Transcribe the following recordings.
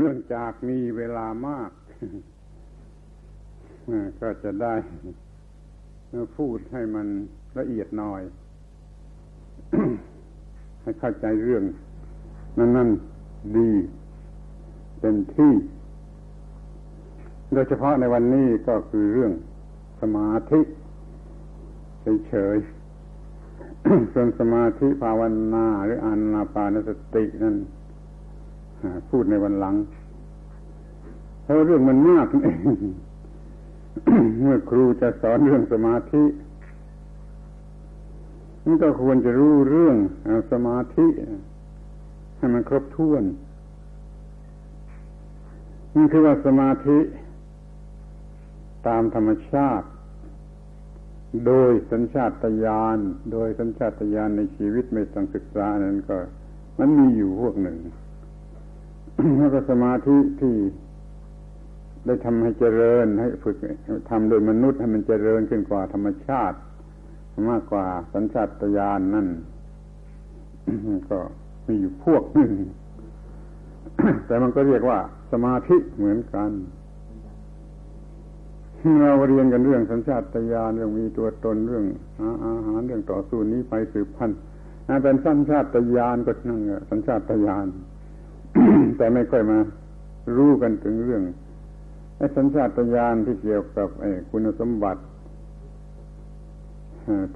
เรื่องจากมีเวลามากก็จะได้พูดให้มันละเอียดหน่อย ให้เข้าใจเรื่อง นั้นนั่นดีเป็นที่ โดยเฉพาะในวันนี้ก็คือเรื่องสมาธิเฉยๆส่วนสมาธิภาวนาหรืออานาปานสตินั้น พูดในวันหลัง เพราะเรื่องมันมากเองเมื่อครูจะสอนเรื่องสมาธิมันก็ควรจะรู้เรื่องสมาธิ ให้มันครบถ้วนนี่คือว่าสมาธิ ตามธรรมชาติ โดยสัญชาตญาณโดยสัญชาตญาณในชีวิตไม่ต้องศึกษานั้นก็ มันมีอยู่พวกหนึ่ง แล้วก็สมาธิที่ได้ทำให้เจริญให้ฝึกทำโดยมนุษย์ให้มันเจริญขึ้นกว่าธรรมชาติ มากกว่าสัญชาตญาณนนั่น ก็มีอยู่พวกหนึ่ง แต่มันก็เรียกว่าสมาธิเหมือนกันเราเรียนกันเรื่องสัญชาตญาณเรื่องมีตัวตนเรื่องอาหารเรื่องต่อสู้นี้ไปสืบพันธุ์เป็นสัญชาตญาณก็นั่งสัญชาตญาณ แต่ไม่ค่อยมารู้กันถึงเรื่องไอ้สัญชาตญาณที่เกี่ยวกับไอ้คุณสมบัติ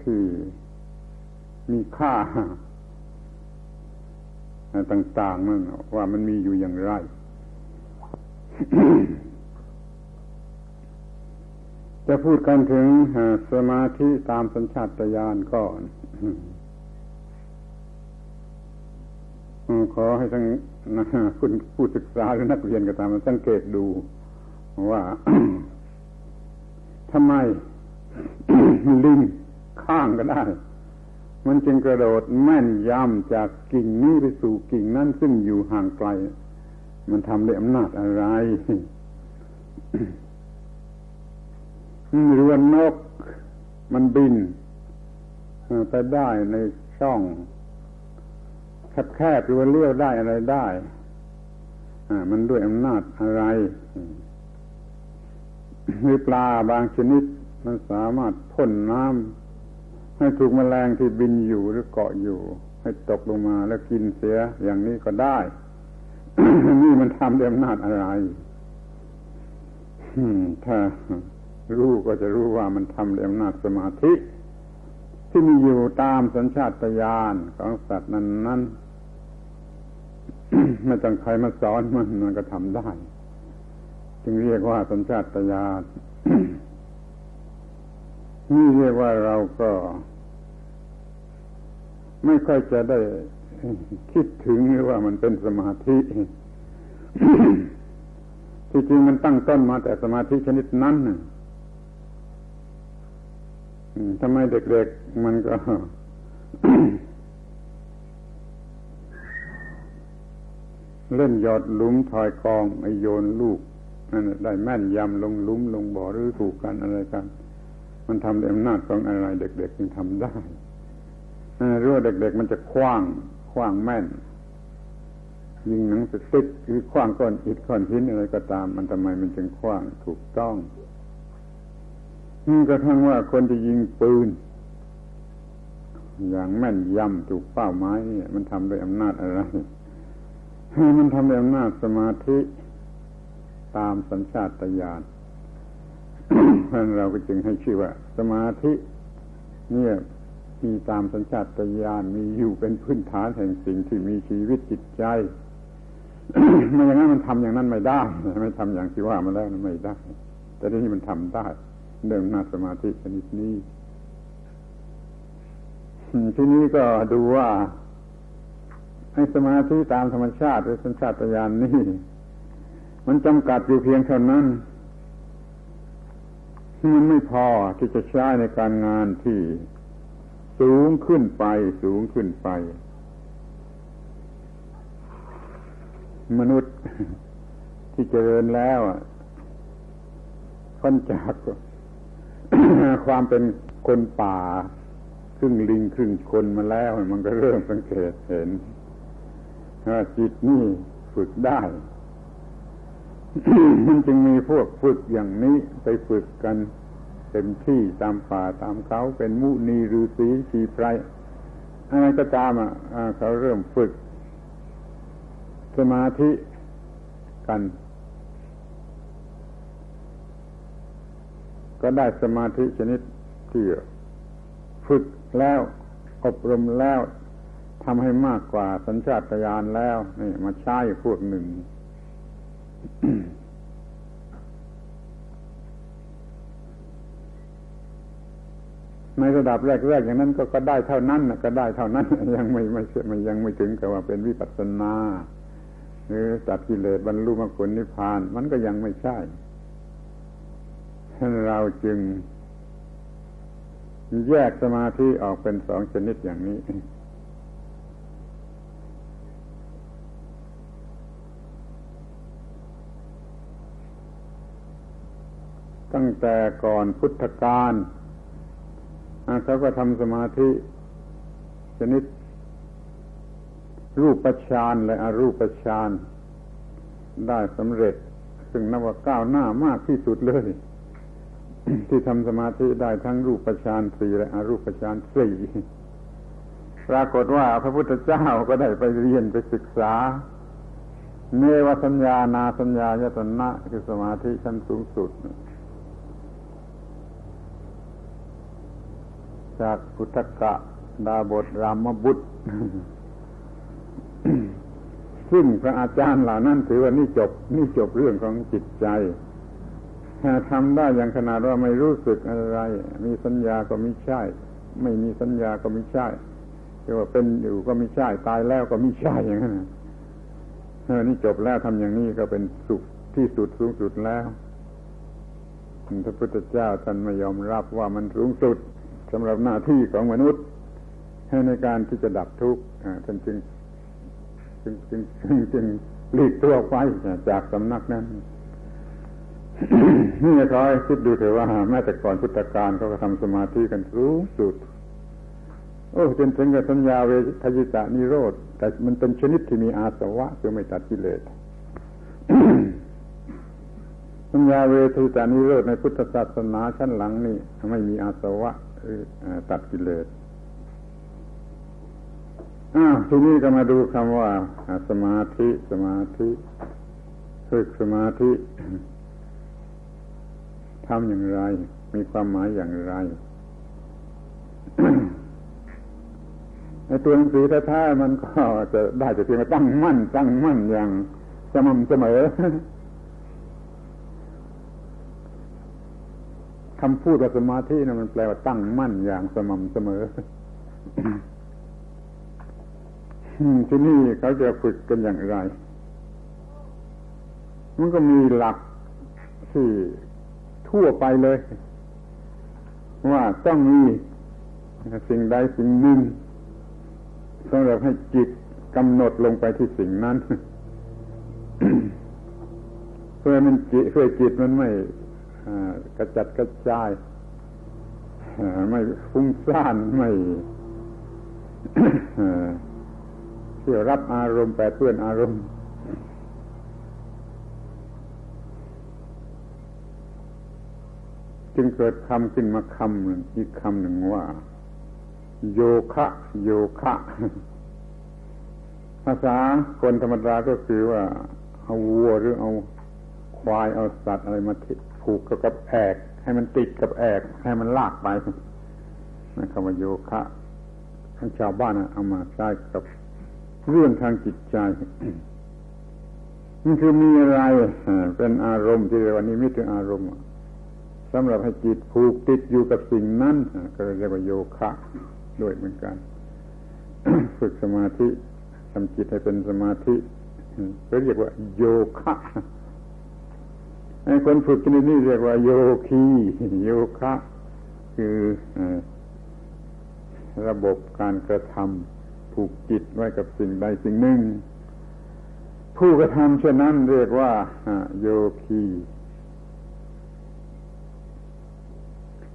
ที่มีค่าต่างๆนั่นว่ามันมีอยู่อย่างไรจะพูดกันถึงสมาธิตามสัญชาตญาณก่อนขอให้ทั้ง คุณผู้ศึกษาหรือนักเรียนก็ตามมาสังเกตดูว่าทำไมลิงข้างก็ได้ มันจึงกระโดดแม่นยำจากกิ่งนี้ไปสู่กิ่งนั้นซึ่งอยู่ห่างไกล มันทำด้วยอำนาจอะไรหรือว่านกมันบินไปได้ในช่อง แคบๆหรือว่าเลี้ยวได้อะไรได้มันด้วยอำนาจอะไรมีปลาบางชนิด มันสามารถพ่นน้ำให้ถูกมแมลงที่บินอยู่หรือเกาะอยู่ ให้ตกลงมาแล้วกินเสียอย่างนี้ก็ได้ นี่มันทำด้วยอำนาจอะไรถ้ารู้ก็จะรู้ว่ามันทำด้วยอำนาจสมาธิ ที่มีอยู่ตามสัญชาตญาณของสัตว์นั้นนั้น ไม่ต้องใครมาสอนมันมันก็ทำได้ จึงเรียกว่าสัญชาตญาณนี่เรียกว่าเราก็ ไม่ค่อยจะได้คิดถึงหรือว่ามันเป็นสมาธิที่จริงมันตั้งต้นมาแต่สมาธิชนิดนั้นทำไมเด็กๆมันก็ เล่นยอดลุมถอยกองไอโยนลูกนั่นได้แม่นยำลงลุมลงบ่อหรือถูกกันอะไรกัน มันทำด้วยอำนาจของอะไรเด็กๆจึงทำได้รู้ว่าเด็ก ๆ มันจะคว้างคว้างแม่น ยิงหนังสติ๊กหรือคว้างก้อนอิฐก้อนหินอะไรก็ตาม มันทำไมมันจึงคว้างถูกต้องนี่กระทั่งว่าคนที่ยิงปืน อย่างแม่นยำถูกเป้าไม้เนี่ยมันทำด้วยอำนาจอะไร มันทำด้วยอำนาจสมาธิตามสัญชาตญาณเพราะเราก็จึงให้ชื่อว่า สมาธิ เนี่ยมีตามสัญชาตญาณมีอยู่เป็นพื้นฐานแห่งสิ่งที่มีชีวิตจิตใจไม่อย่างนั้นมันทำอย่างนั้นไม่ได้ ไม่ทำอย่างที่ว่ามาแล้วนั้นไม่ได้ แต่ที่นี่มันทำได้เดิมนาสมาธิชนิดนี้ทีนี้ก็ดูว่า ให้สมาธิตามธรรมชาติหรือสัญชาตญาณนี่ มันจำกัดอยู่เพียงเท่านั้นมันไม่พอที่จะใช้ในการงานที่สูงขึ้นไป สูงขึ้นไป มนุษย์ที่เจริญแล้วพ้นจากความเป็นคนป่า ครึ่งลิง ครึ่งคนมาแล้ว มันก็เริ่มสังเกตเห็น จิตนี่ฝึกได้ มันจึงมีพวกฝึกอย่างนี้ไปฝึกกันเต็มที่ตามป่าตามเขาเป็นมุนีฤาษีชีไพรอะไรก็ตามอะเขาเริ่มฝึก สมาธิกัน ก็ได้สมาธิชนิดที่ฝึกแล้วอบรมแล้ว ทำให้มากกว่าสัญชาตญาณแล้ว นี่ มาใช้พวกหนึ่ง ในระดับแรกๆอย่างนั้นก็ก็ได้เท่านั้นก็ได้เท่านั้น ยังไม่ไม่มันยังไม่ถึงกับว่าเป็นวิปัสสนาหรือตัดกิเลสบรรลุมรรคผลนิพพาน มันก็ยังไม่ใช่เราจึงแยกสมาธิออกเป็นสองชนิดอย่างนี้ ตั้งแต่ก่อนพุทธกาลเขาก็ทำสมาธิชนิด รูปฌานและอรูปฌานได้สำเร็จ ซึ่งนับว่าก้าวหน้ามากที่สุดเลย ที่ทำสมาธิได้ทั้งรูปฌานสี่และอรูปฌานสี่ปรากฏว่าพระพุทธเจ้าก็ได้ไปเรียนไปศึกษา เนวสัญญานาสัญญายตนะคือสมาธิชั้นสูงสุด จากพุทธกะดาบทรามบุตร ซึ่งพระอาจารย์เหล่านั้นถือว่านี่จบ นี่จบเรื่องของจิตใจทำได้อย่างขนาดว่าไม่รู้สึกอะไร มีสัญญาก็ไม่ใช่ ไม่มีสัญญาก็ไม่ใช่เรียกว่าเป็นอยู่ก็ไม่ใช่ ตายแล้วก็ไม่ใช่อย่างนั้นนี่จบแล้วทำอย่างนี้ก็เป็นสุขที่สุดสูงสุดแล้วพระพุทธเจ้าท่านไม่ยอมรับว่ามันสูงสุด สำหรับหน้าที่ของมนุษย์ให้ในการที่จะดับทุกข์ท่านจึงจึงจึงจึงหลีกตัวไปจากสำนักนั้นนี่คอยคิดดูเถอะว่าแม้แต่ก่อนพุทธกาลเขาก็ทำสมาธิกันสูงสุด โอ้จนถึงกับสัญญาเวทยิตานิโรธ แต่มันเป็นชนิดที่มีอาสวะคือไม่ตัดกิเลสสัญญาเวทยิตานิโรธในพุทธศาสนาชั้นหลังนี่ไม่มีอาสวะ ตัดกิเลสอ้าวทีนี้ก็มาดูคำว่า สมาธิสมาธิฝึกสมาธิทำอย่างไร มีความหมายอย่างไรในตัวหนังสือแท้ๆมันก็จะได้แต่เพียงตั้งมั่น ตั้งมั่นอย่างสม่ำเสมอ คำพูดกับสมาธินะมันแปลว่าตั้งมั่นอย่างสม่ำเสมอที่นี่เขาจะฝึกกันอย่างไร มันก็มีหลักที่ทั่วไปเลย ว่าต้องมีสิ่งใดสิ่งหนึ่งสำหรับให้จิตกำหนดลงไปที่สิ่งนั้น เพื่อมันจิตเพื่อจิตมันไม่ กระจัดกระจายไม่ฟุ้งซ่านไม่เที่ยวรับอารมณ์แปรเพื่อนอารมณ์จึงเกิดคำขึ้นมาคำหนึ่งอีกคำหนึ่งว่า โยคะ โยคะ ภาษาคนธรรมดาก็คือว่า เอาวัวหรือเอาควายเอาสัตว์อะไรมา ผูกกับแอก ให้มันติดกับแอก ให้มันลากไปนั่นคำว่าโยคะทั้งชาวบ้านเอามาใช้กับเรื่องทางจิตใจมันคือมีอะไร เป็นอารมณ์ที่เรียกว่านิมิตอารมณ์สำหรับให้จิตผูกติดอยู่กับสิ่งนั้นก็เรียกว่าโยคะด้วยเหมือนกัน ฝึกสมาธิทำจิตให้เป็นสมาธิก็เรียกว่าโยคะ คนฝึกชนิดนี้เรียกว่า โยคีโยคะ คือระบบการกระทำผูกจิตไว้กับสิ่งใดสิ่งหนึ่ง ผู้กระทำเช่นนั้นเรียกว่าโยคี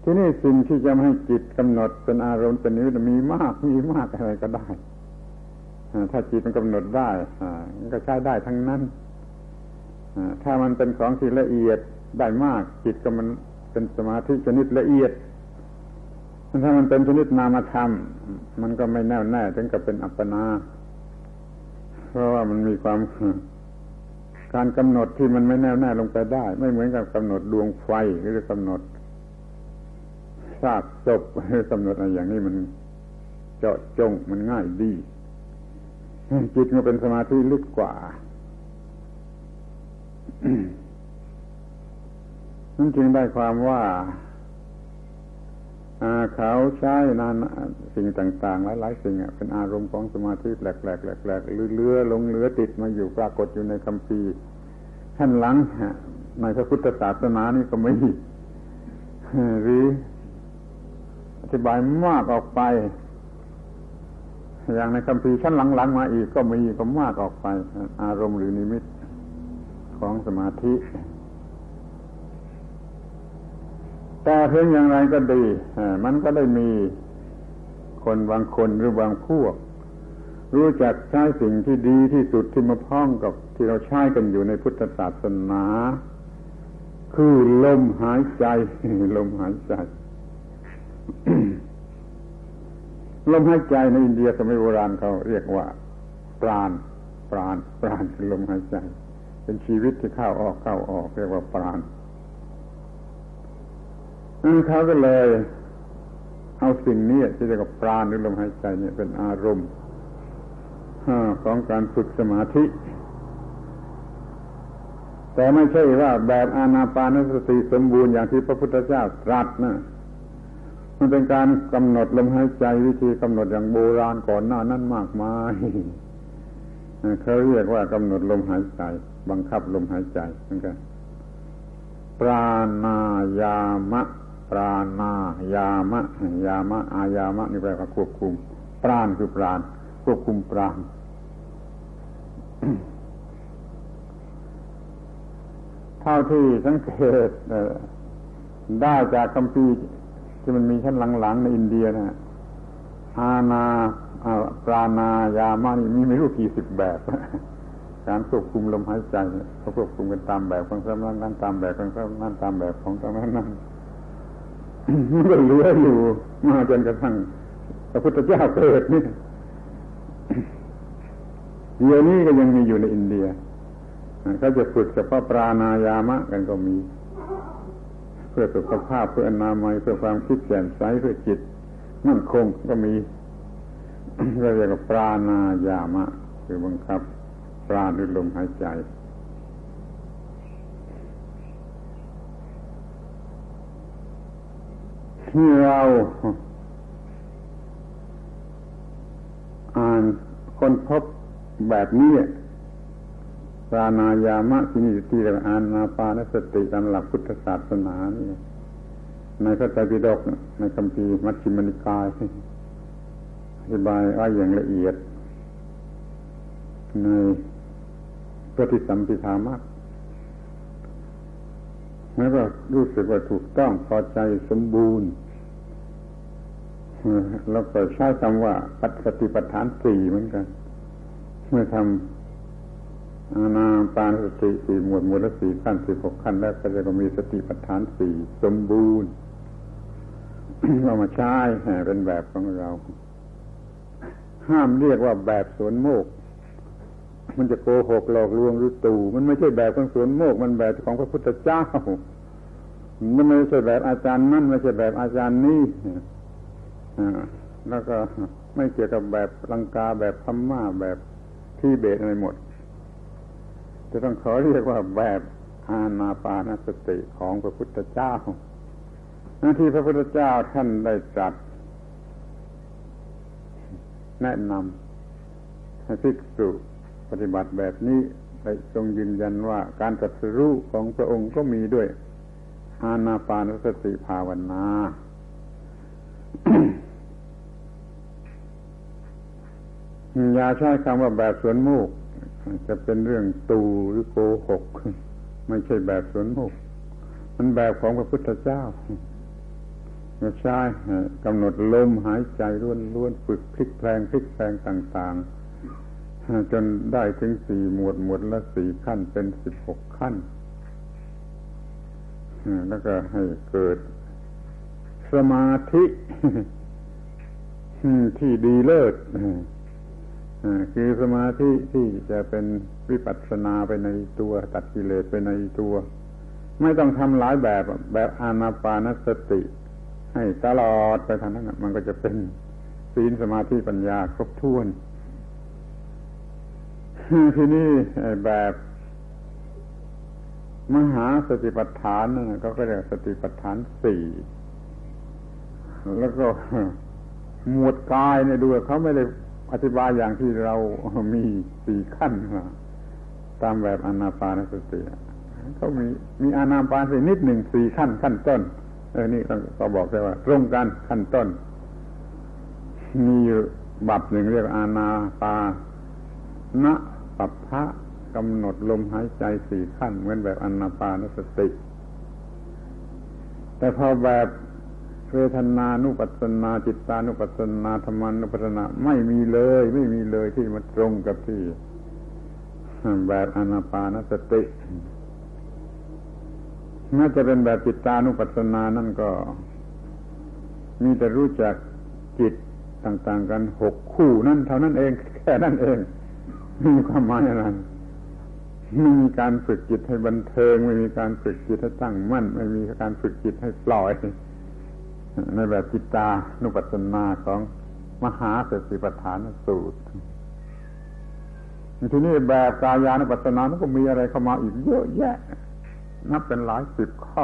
ที่นี้สิ่งที่จะให้จิตกำหนดเป็นอารมณ์เป็นนิมิตมีมากมีมากอะไรก็ได้ถ้าจิตมันกำหนดได้ก็ใช้ได้ทั้งนั้น ถ้ามันเป็นของที่ละเอียดได้มากจิตก็มันเป็นสมาธิชนิดละเอียดถ้ามันเป็นชนิดนามธรรม มันก็ไม่แน่วแน่ถึงกับเป็นอัปปนา เพราะว่ามันมีความการกำหนดที่มันไม่แน่วแน่ลงไปได้ ไม่เหมือนกับกำหนดดวงไฟหรือกำหนดซากศพหรือกำหนดอะไรอย่างนี้มันเจาะจงมันง่ายดีจิตมันเป็นสมาธิลึกกว่า นั่นจึงได้ความว่าเขาใช้นานสิ่งต่างๆ หลายๆ สิ่งเป็นอารมณ์ของสมาธิแปลกๆแปลกๆเลื้อลงเลือติดมาอยู่ปรากฏอยู่ในคำพีขั้นหลังในพระพุทธศาสนานี่ก็ไม่หรืออธิบายมากออกไป อย่างในคำพีชั้นหลังๆมาอีกก็มีก็มากออกไป อารมณ์หรือนิมิต ของสมาธิ แต่เพียงอย่างไรก็ดี มันก็ได้มีคนบางคนหรือบางพวก รู้จักใช้สิ่งที่ดีที่สุดที่มาพ้องกับที่เราใช้กันอยู่ในพุทธศาสนา คือลมหายใจ ลมหายใจลมหายใจในอินเดียสมัยโบราณเขาเรียกว่า ปราณ ปราณ ปราณคือลมหายใจ เป็นชีวิตที่เข้าออกเข้าออกเรียกว่าปราณเขาก็เลย เอาสิ่งนี้ที่เรียกว่าปราณหรือลมหายใจเนี่ยเป็นอารมณ์ของการฝึกสมาธิ แต่ไม่ใช่ว่าแบบอานาปานสติสมบูรณ์อย่างที่พระพุทธเจ้าตรัสนะมันเป็นการกำหนดลมหายใจวิธีกำหนดอย่างโบราณก่อนหน้านั้นมากมายเขาเรียกว่ากำหนดลมหายใจ บังคับลมหายใจเหมือนกันปราณายามะ ปราณายามะ ยามะ อายามะ นี่แปลว่าควบคุม ปราณคือปราณควบคุมปราณเท่าที่สังเกตได้จากคำพีที่มันมีชั้นหลังๆในอินเดียนะอาณาปราณายามะนี่มีไม่รู้กี่สิบแบบ การควบคุมลมหายใจเขาควบคุมกันตามแบบของสำนักนั้นตามแบบของสำนักนั้นตามแบบของสำนักนั้นมันก็เหลืออยู่ มาจนกระทั่งพระพุทธเจ้าเกิดนี่เดี๋ยวนี้ก็ยังมีอยู่ในอินเดียเขาจะฝึกเฉพาะปราณายามะกันก็มี เพื่อสุขภาพเพื่ออนามัยเพื่อความคิดแจ่มใสเพื่อจิตมั่นคงก็มีเราเรียกว่าปราณายามะ คือบังคับ ปราณด้วยลมหายใจ ที่เราอ่านคนพบแบบนี้ปรานายามะที่นี่ที่เราอ่านนาปานสติตามหลักพุทธศาสนานี่ในพระไตรปิฎกในคำพีมัชฌิมนิกายอธิบายว่าอย่างละเอียดใน ปฏิสัมพิธามากแล้วก็รู้สึกว่าถูกต้องพอใจสมบูรณ์ แล้วก็ใช้คำว่าปัสติปัฏฐานสี่เหมือนกัน เมื่อทำอาณาปานสติสี่หมวดหมวดละสี่ขั้นสี่หกขั้นแล้วก็จะมีสติปัฏฐานสี่สมบูรณ์เรามาใช้เป็นแบบของเรา ห้ามเรียกว่าแบบสวนโมก มันจะโกหกหลอกลวงหรือตู่มันไม่ใช่แบบของสวนโมกมันแบบของพระพุทธเจ้า มันไม่ใช่แบบอาจารย์นั่นไม่ใช่แบบอาจารย์นี่แล้วก็ไม่เกี่ยวกับแบบลังกาแบบพม่าแบบที่เบตอะไรหมด จะต้องขอเรียกว่าแบบอาณาปานสติของพระพุทธเจ้าที่พระพุทธเจ้าท่านได้จัด แนะนำให้ภิกษุ ปฏิบัติแบบนี้ได้ทรงยืนยันว่าการตรัสรู้ของพระองค์ก็มีด้วยอาณาปานสติภาวนาอย่าใช้คำว่าแบบสวนโมกจะเป็นเรื่องตูหรือโกหก ไม่ใช่แบบสวนโมกมันแบบของพระพุทธเจ้าเราใช้กำหนดลมหายใจล้วนล้วนฝึกพลิกแปลงพลิกแปลงต่าง ๆ จนได้ถึงสี่หมวดหมวดละสี่ขั้นเป็นสิบหกขั้น แล้วก็ให้เกิดสมาธิที่ดีเลิศคือสมาธิที่จะเป็นวิปัสสนาไปในตัว ตัดกิเลสไปในตัว ไม่ต้องทำหลายแบบแบบอานาปานสติ ให้ตลอดไปทางนั้นมันก็จะเป็นศีลสมาธิปัญญาครบถ้วน ทีนี้แบบมหาสติปัฏฐานนั่นก็เรียกสติปัฏฐานสี่แล้วก็หมวดกายเนี่ยดูเขาไม่ได้อธิบายอย่างที่เรามีสี่ขั้นตามแบบอนาปานสติเขามีมีอนาปานสตินิดหนึ่งสี่ขั้นขั้นต้น เออนี่ก็บอกได้ว่าตรงกันขั้นต้น มีอยู่บับหนึ่งเรียกอานาปานะ ปัปพะกำหนดลมหายใจสี่ขั้น เหมือนแบบอนาปานสติ แต่พอแบบเวทนานุปัสนา จิตานุปัสนาธรรมานุปัสนาไม่มีเลย ไม่มีเลยที่มาตรงกับที่ แบบอนาปานสติแม้จะเป็นแบบจิตานุปัสสนานั่นก็ มีแต่รู้จักจิตต่าง ๆ กันหกคู่นั่นเท่านั้นเอง แค่นั้นเอง มีความหมายอะไรไม่มีการฝึกจิตให้บันเทิง ไม่มีการฝึกจิตให้ตั้งมั่น ไม่มีการฝึกจิตให้ปล่อย ในแบบจิตตานุปัสสนาของมหาสติปัฏฐานสูตรทีนี้แบบกายานุปัสสนานก็มีอะไรเข้ามาอีกเยอะแยะ นับเป็นหลายสิบข้อ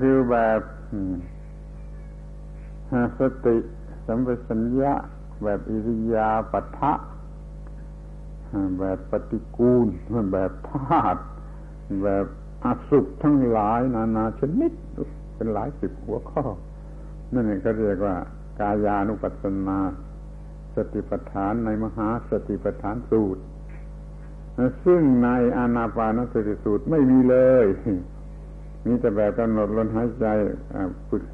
คือแบบสติสัมปชัญญะ แบบอิริยาปัฏฐะแบบปฏิกูล แบบธาตุแบบอสุขทั้งหลาย นานาชนิด เป็นหลายสิบหัวข้อ นั่นเองก็เรียกว่า กายานุปัสสนา สติปัฏฐานในมหาสติปัฏฐานสูตร ซึ่งในอานาปานสติสูตรไม่มีเลย มีแต่แบบกำหนดลมหายใจฝึก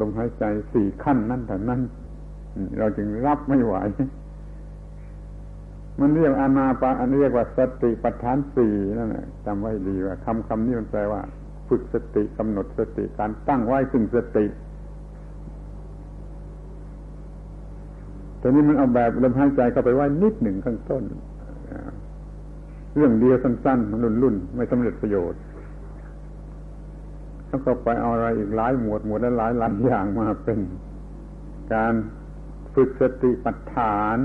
ลมหายใจสี่ขั้นนั่นแต่นั้น เราจึงรับไม่ไหว มันเรียกอานาปานเรียกว่าสติปัฏฐานสี่นั่นแหละจำไว้ดีว่าคำคำนี้มันแปลว่า ฝึกสติกำหนดสติการตั้งไว้ซึ่งสติตอนนี้มันเอาแบบลมหายใจเข้าไปไว้นิดหนึ่งข้างต้นเรื่องเดียวสั้นๆมันรุ่นๆไม่สำเร็จประโยชน์แล้วก็ไปเอาอะไรอีกหลายหมวดหมวดและหลายหลายอย่างมาเป็นการ ฝึกสติปัฏฐาน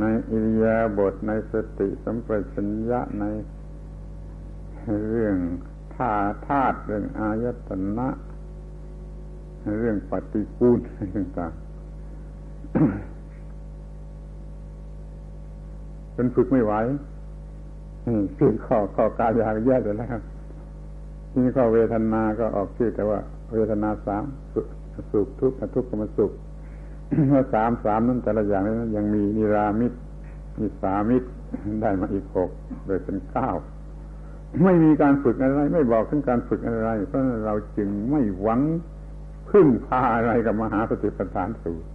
ในอิริยาบถในสติสัมปชัญญะในเรื่องธาธาตุเรื่องอายตนะ เรื่องปฏิกูลต่างๆเป็นฝึกไม่ไหวคือข้อข้อกายาแยกไปแล้วทีนี้ข้อเวทนา ก็ออกชื่อแต่ว่า เวทนาสามสุขทุกข์ทุกข์กรรมสุข เมื่อสามสามนั้นแต่ละอย่างนั้นยังมีนิรามิตมีสามิตได้มาอีกหกโดยเป็นเก้าไม่มีการฝึกอะไร ไม่บอกถึงการฝึกอะไร เพราะเราจึงไม่หวังพึ่งพาอะไรกับมหาสติปัฏฐานสูตร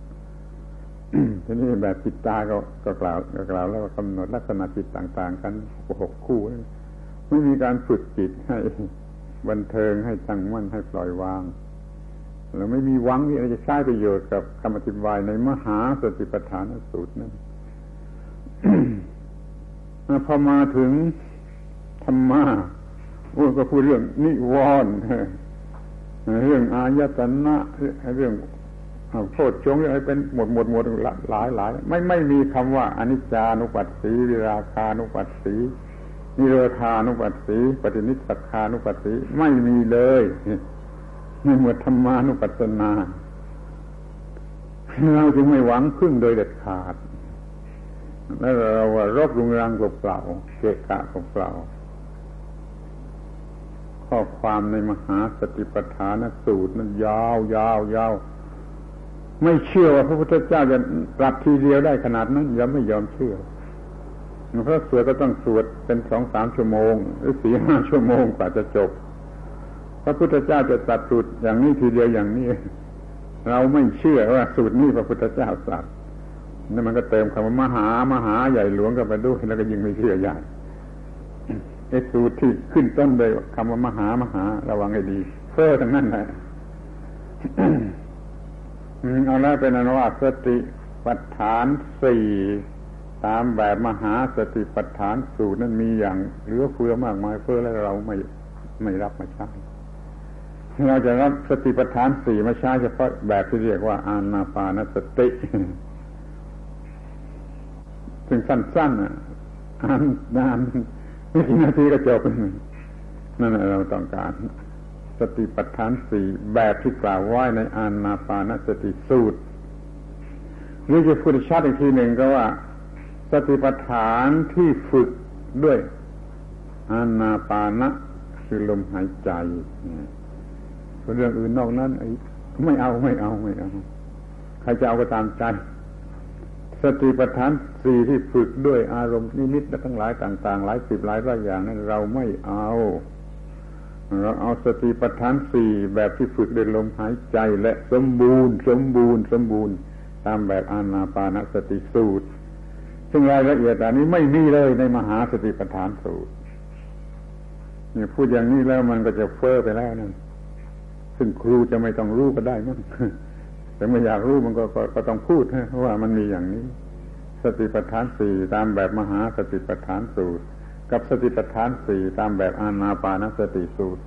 ทีนี้แบบจิตตาก็ก็กล่าวก็กล่าว แล้วก็กำหนดลักษณะจิตต่าง ๆ กันหกคู่ ไม่มีการฝึกจิตให้บันเทิงให้ตั้งมั่นให้ปล่อยวาง เราไม่มีหวังที่จะใช้ประโยชน์กับคำอธิบายในมหาสติปัฏฐานสูตรนั้นพอมาถึงธรรมะโอ้ก็พูดเรื่องนิวรณ์เรื่องอายตนะเรื่องโพดชงอะไรเป็นหมดหมดหมดหลายหลายไม่ไม่มีคำว่าอนิจจานุปัสสีวิราคานุปัสสีนิโรธานุปัสสีปฏินิสักานุปัสสีไม่มีเลย ในหมวดธรรมานุปัสสนา เราจึงไม่หวังพึ่งโดยเด็ดขาด แล้วเราว่ารบรุงรังเปล่าเกะกะเปล่าข้อความในมหาสติปัฏฐานสูตรนั้นยาวยาวยาวไม่เชื่อว่าพระพุทธเจ้าจะตรัสทีเดียวได้ขนาดนั้นยังไม่ยอมเชื่อเพราะสวดก็ต้องสวดเป็นสองสามชั่วโมง หรือสี่ห้าชั่วโมงกว่าจะจบ พระพุทธเจ้าจะตรัสสูตรอย่างนี้ทีเดียวอย่างนี้ เราไม่เชื่อว่าสูตรนี้พระพุทธเจ้าตรัสนั่นมันก็เติมคำว่ามหามหาใหญ่หลวงกันไปด้วยแล้วก็ยิ่งไม่เชื่อใหญ่ไอ้สูตรที่ขึ้นต้นเลยคำว่ามหามหาระวังให้ดีเพ้อทั้งนั้นแหละเอาแล้วเป็นอนว่าสติปัฏฐานสี่ตามแบบมหาสติปัฏฐานสูตรนั้นมีอย่างเหลือเฟือมากมายเฟือแล้วเราไม่ไม่รับมาใช้ เราจะรับสติปัฏฐานสี่มาใช้เฉพาะแบบที่เรียกว่าอานาปานสติซึ่งสั้นๆอะอ่านนานไม่กี่นาทีก็จบนั่นเราต้องการ สติปัฏฐานสี่แบบที่กล่าวไว้ในอานาปานสติสูตรหรือจะพูดชัดอีกทีหนึ่งก็ว่า สติปัฏฐานที่ฝึกด้วยอานาปานะคือลมหายใจ เรื่องอื่นนอกนั้นไม่เอาไม่เอาไม่เอาใครจะเอาก็ตามใจสติปัฏฐานสี่ที่ฝึกด้วยอารมณ์นิมิตและทั้งหลายต่าง ๆ หลายสิบหลายร้อยอย่างนั้นเราไม่เอา เราเอาสติปัฏฐานสี่แบบที่ฝึกด้วยลมหายใจและสมบูรณ์ สมบูรณ์ สมบูรณ์ ตามแบบอานาปานสติสูตร ซึ่งรายละเอียดอันนี้ไม่มีเลยในมหาสติปัฏฐานสูตรเนี่ยพูดอย่างนี้แล้วมันก็จะเฟ้อไปแล้วนั่น ซึ่งครูจะไม่ต้องรู้ก็ได้มั้งแต่ไม่อยากรู้มันก็กก็ต้องพูดเพราะว่ามันมีอย่างนี้ สติปัฏฐานสี่ตามแบบมหาสติปัฏฐานสูตร กับสติปัฏฐานสี่ตามแบบอานาปานสติสูตร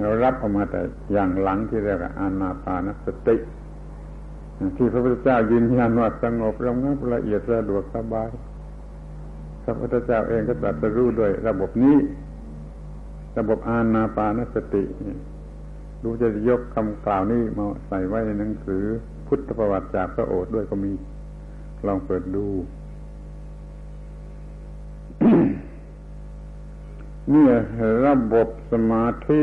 เรารับออกมาแต่อย่างหลังที่เรียกอานาปานสติที่พระพุทธเจ้ายืนยันว่าสงบระงับละเอียดสะดวกสบาย พระพุทธเจ้าเองก็ตรัสรู้ด้วยระบบนี้ ระบบอานาปานสติ ดูจะยกคำกล่าวนี้มาใส่ไว้ในหนังสือ พุทธประวัติจากพระโอษฐ์ด้วยก็มี ลองเปิดดูนี่ระบบสมาธิ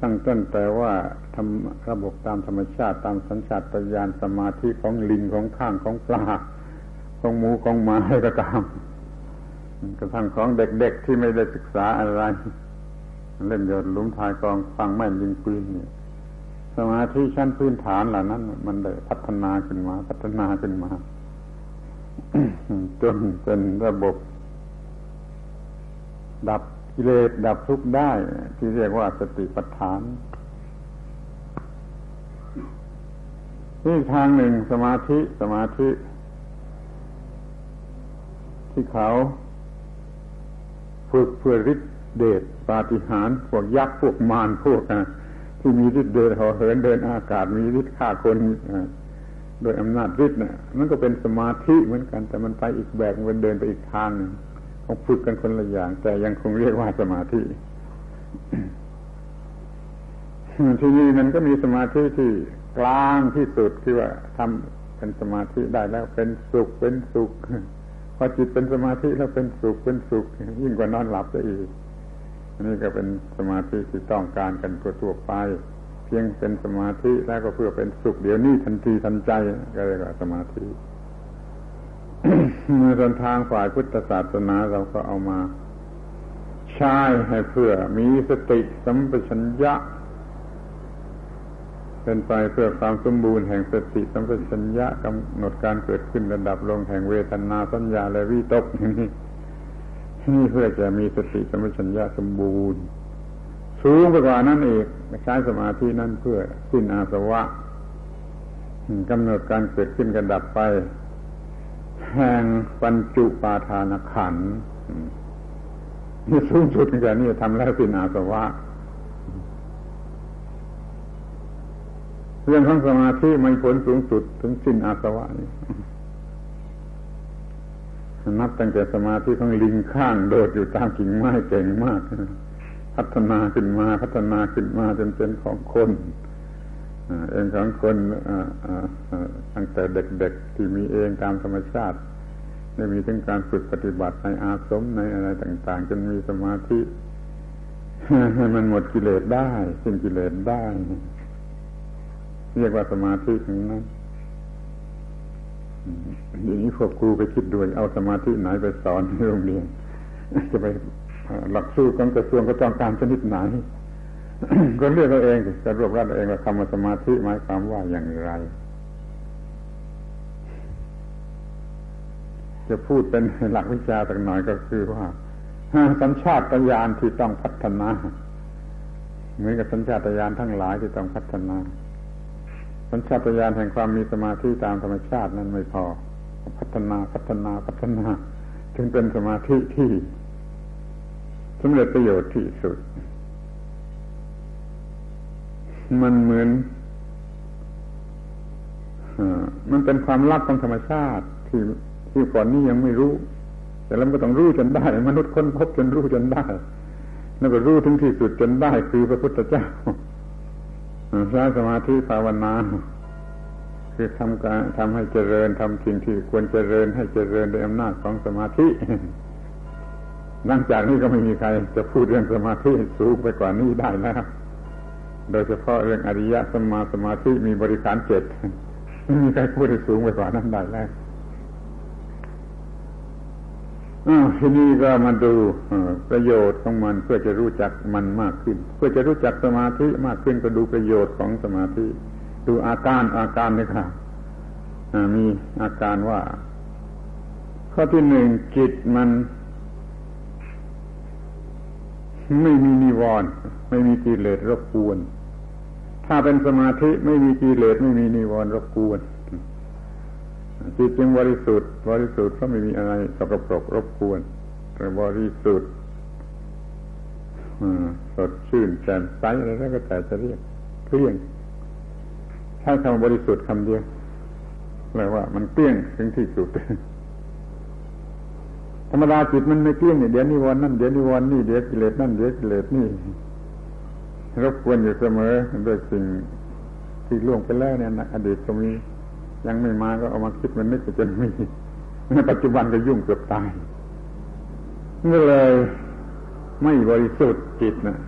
ตั้งต้นแต่ว่าทำระบบตามธรรมชาติตามสัญชาตญาณสมาธิของลิงของข้างของปลาของหมูของหมาอะไรก็ตามกระทั่งของเด็กๆที่ไม่ได้ศึกษาอะไร เล่นโยนลุ้มทายกองฟังแม่นยิงปืนเนี่ยสมาธิชั้นพื้นฐานเหล่านั้น มันได้พัฒนาขึ้นมา พัฒนาขึ้นมา จนเป็นระบบ ดับกิเลสดับทุกข์ได้ ที่เรียกว่าสติปัฏฐานนี่ทางหนึ่งสมาธิสมาธิ ที่เขาฝึกเพื่อฤทธิเดช ปาฏิหาริย์พวกยักษ์พวกมารพวกที่มีฤทธิ์เดินหอเหินเดินอากาศมีฤทธิ์ฆ่าคนโดยอำนาจฤทธิ์น่ะมันก็เป็นสมาธิเหมือนกัน แต่มันไปอีกแบบมันเดินไปอีกทางหนึ่งต้องฝึกกันคนละอย่าง แต่ยังคงเรียกว่าสมาธิที่นี่มันก็มีสมาธิที่กลางที่สุดที่ว่าทำเป็นสมาธิได้แล้วเป็นสุขเป็นสุขพอจิตเป็นสมาธิแล้วเป็นสุขเป็นสุข ยิ่งกว่านอนหลับซะอีก นี่ก็เป็นสมาธิที่ต้องการกันทั่วไป เพียงเป็นสมาธิแล้วก็เพื่อเป็นสุขเดี๋ยวนี้ทันทีทันใจก็เรียกว่าสมาธิในส่วนทางฝ่ายพุทธศาสนาเราก็เอามา ใช้ให้เพื่อมีสติสัมปชัญญะ เป็นไปเพื่อความสมบูรณ์แห่งสติสัมปชัญญะกำหนดการเกิดขึ้นระดับลงแห่งเวทนาสัญญาและวิตกนี่ นี่เพื่อจะมีสติสมัชัญญะสมบูรณ์ สูงไปกว่านั้นอีกใช้สมาธินั่นเพื่อสิ้นอาสวะกำหนดการเกิดขึ้นกันดับไป แห่งปัญจุปาทานขันนี่สูงสุดอย่างนี้ทำแล้วสิ้นอาสวะเรื่องของสมาธิไม่ผลสูงสุดถึงสิ้นอาสวะนี่ นับตั้งแต่สมาธิของลิงข้างโดดอยู่ตามกิ่งไม้เก่งมาก พัฒนาขึ้นมาพัฒนาขึ้นมาจนเป็นของคนเองของคนตั้งแต่เด็กๆที่มีเองตามธรรมชาติได้มีถึงการฝึกปฏิบัติในอาสมในอะไรต่าง ๆ จนมีสมาธิให้มันหมดกิเลสได้สิ้นกิเลสได้ เรียกว่าสมาธิถึงนั้น อย่างนี้พวกครูไปคิดด้วยเอาสมาธิไหนไปสอนในโรงเรียนจะไปหลักสูตรของกระทรวงก็ต้องการชนิดไหนก็เรียกตัวเองจะรวบรัดเองว่าคำว่าสมาธิหมายความว่าอย่างไร จะพูดเป็นหลักวิชาสักหน่อยก็คือว่าสัญชาตญาณที่ต้องพัฒนาเหมือนกับสัญชาตญาณทั้งหลายที่ต้องพัฒนา สัญชาตญาณแห่งความมีสมาธิตามธรรมชาตินั้นไม่พอ พัฒนาพัฒนาพัฒนา จึงเป็นสมาธิที่สำเร็จประโยชน์ที่สุด มันเหมือนมันเป็นความลับของธรรมชาติ ที่ที่ก่อนนี้ยังไม่รู้ แต่แล้วก็ต้องรู้จนได้ มนุษย์ค้นพบจนรู้จนได้ แล้วก็รู้ถึงที่สุดจนได้คือพระพุทธเจ้า ใช้สมาธิภาวนาคือทำการทำให้เจริญทำสิ่งที่ควรเจริญให้เจริญด้วยอำนาจของสมาธิหลังจากนี้ก็ไม่มีใคร จะพูดเรื่องสมาธิสูงไปกว่านี้ได้แล้ว โดยเฉพาะเรื่องอริยะสมาสมาธิมีบริการเจ็ดไม่มีใครพูดสูงไปกว่านั้นได้แล้ว ทีนี้ก็มาดูประโยชน์ของมันเพื่อจะรู้จักมันมากขึ้น เพื่อจะรู้จักสมาธิมากขึ้นก็ดูประโยชน์ของสมาธิ ดูอาการอาการนี่ครับมีอาการว่า ข้อที่หนึ่งจิตมัน ไม่มีนิวรณ์ไม่มีกิเลสรบกวน ถ้าเป็นสมาธิไม่มีกิเลสไม่มีนิวรณ์รบกวน จิตจึงบริสุทธิ์ บริสุทธิ์เพราะไม่มีอะไรสกปรกรบกวนแต่บริสุทธิ์สดชื่นแจ่มใสอะไรก็แต่จะเรียกเกลี้ยงใช้คำบริสุทธิ์คำเดียวแปลว่า มันเกลี้ยงถึงที่สุดธรรมดาจิตมันไม่เกลี้ยงเนี่เดี๋ยวนี้วันนั่นเดี๋ยวนี้วันนี่เดี๋ยวกิเลสนั่นเดี๋ยวกิเลสนี่รบกวนอยู่เสมอด้วยสิ่งที่ล่วงไปแล้วเนี่ยอดีตก็มี ยังไม่มาก็เอามาคิดมันนึกจนมีในปัจจุบันก็ยุ่งเกือบตายก็เลยไม่บริสุทธิ์จิตนะ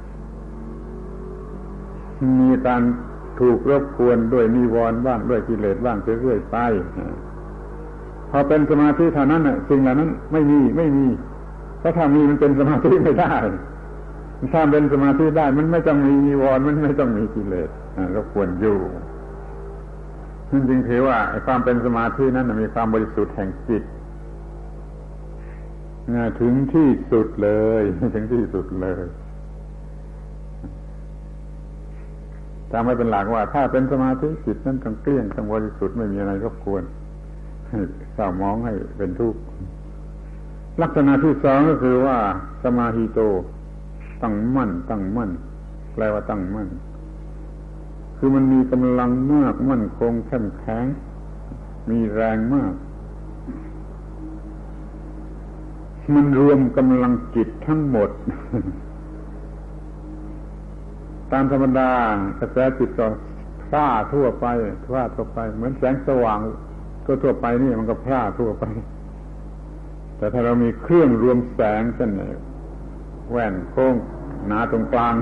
มีการถูกรบกวนด้วยนิวรณ์บ้างด้วยกิเลสบ้างเรื่อยๆไปพอเป็นสมาธิเท่านั้นสิ่งเหล่านั้น ไม่มีไม่มีเพราะถ้ามีมันเป็นสมาธิไม่ได้ถ้าเป็นสมาธิได้ มันไม่ต้องมีนิวรณ์มันไม่ต้องมีกิเลสรบกวนอยู่ จึงถือว่าความเป็นสมาธินั้นมีความบริสุทธิ์แห่งจิตถึงที่สุดเลย ถึงที่สุดเลยจำไม่เป็นหลักว่า ถ้าเป็นสมาธิจิตนั้นต้องเกลี้ยงต้องบริสุทธิ์ไม่มีอะไรรบกวนให้เศร้ามองให้เป็นทุกข์ลักษณะที่สองก็คือว่า สมาธิโต ตั้งมั่นตั้งมั่นแปลว่าตั้งมั่น คือมันมีกำลังมากมั่นคงเข้มแข็งมีแรงมาก มันรวมกำลังจิตทั้งหมด ตามธรรมดากระแสจิตก็พร่าทั่วไปพร่าทั่วไป เหมือนแสงสว่างก็ทั่วไปนี่มันก็พร่าทั่วไป แต่ถ้าเรามีเครื่องรวมแสงเช่นแว่นโค้งหนาตรงกลาง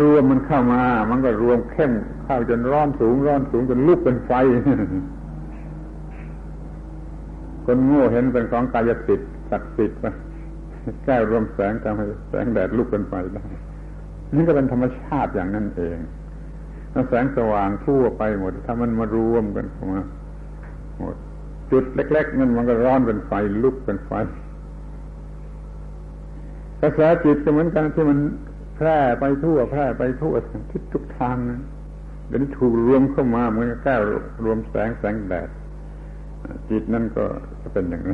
รวมมันเข้ามา มันก็รวมเข้มเข้าจนร้อนสูง ร้อนสูงจนลุกเป็นไฟ คนโง่เห็นเป็นของกายสิทธิ์ศักดิ์สิทธิ์ไปแก้รวมแสงทำให้แสงแดดลุกเป็นไฟได้นี่ก็เป็นธรรมชาติอย่างนั้นเองแล้วแสงสว่างทั่วไปหมด ถ้ามันมารวมกันเข้ามาหมดจุดเล็ก ๆ นั่นมันก็ร้อนเป็นไฟลุกเป็นไฟกระแสจิตก็เหมือนกันที่มัน แพร่ไปทั่ว แพร่ไปทั่วทิศทุกทางนะเดี๋ยวนี้ถูกรวมเข้ามาเหมือนแก้วรวมแสงแสงแดดจิตนั่นก็จะเป็นอย่างไร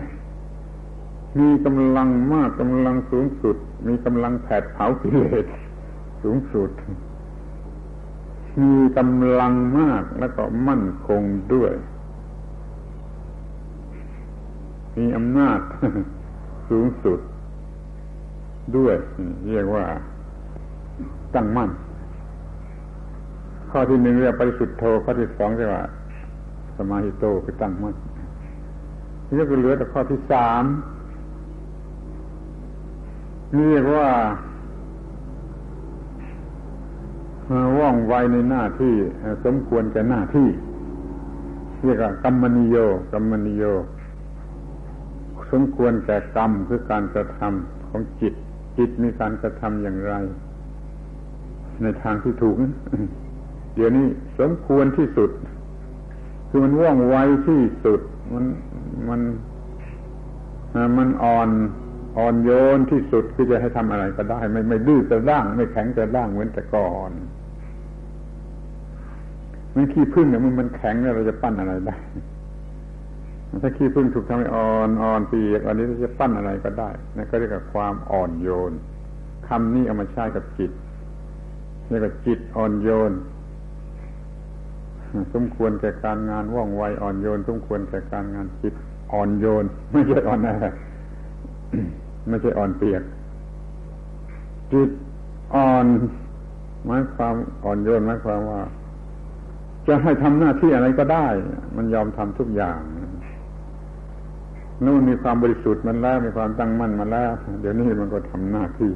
มีกำลังมากกำลังสูงสุด มีกำลังแผดเผากิเลสสูงสุด มีกำลังมากแล้วก็มั่นคงด้วย มีอำนาจสูงสุดด้วย เรียกว่า ตั้งมั่น ข้อที่หนึ่งเรียกปริสุทธโธข้อที่สองเรียกว่า สมาหิโตคือตั้งมั่นนี่ก็เหลือแต่ข้อที่สามเรียกว่าว่องไวในหน้าที่สมควรแก่หน้าที่ เรียกว่า กรรมนิโยกรรมนิโย สมควรแก่กรรมคือการกระทำของจิต จิตมีการกระทำอย่างไร ในทางที่ถูกเดี๋ยวนี้สมควรที่สุด คือมันว่องไวที่สุด มันมันมันอ่อนอ่อนโยนที่สุดคือจะให้ทำอะไรก็ได้ ไม่ไม่ดื้อกระด้าง ไม่แข็งกระด้างเหมือนแต่ก่อนมันขี้พึ่งเนี่ยมันมันแข็งแล้วเราจะปั้นอะไรได้ถ้าขี้พึ่งถูกทำให้อ่อนอ่อนปีกอันนี้เราจะปั้นอะไรก็ได้นั่นก็เรียกว่าความอ่อนโยนคำนี้เอามาใช้กับจิต เรียกว่าจิตอ่อนโยน สมควรแก่การงานว่องไวอ่อนโยน สมควรแก่การงานจิตอ่อนโยน ไม่ใช่อ่อนแอไม่ใช่อ่อนเปียก จิตอ่อนหมายความอ่อนโยนหมายความว่า จะให้ทำหน้าที่อะไรก็ได้ มันยอมทำทุกอย่างนู่นมีความบริสุทธิ์มันแล้วมีความตั้งมั่นมาแล้ว เดี๋ยวนี้มันก็ทำหน้าที่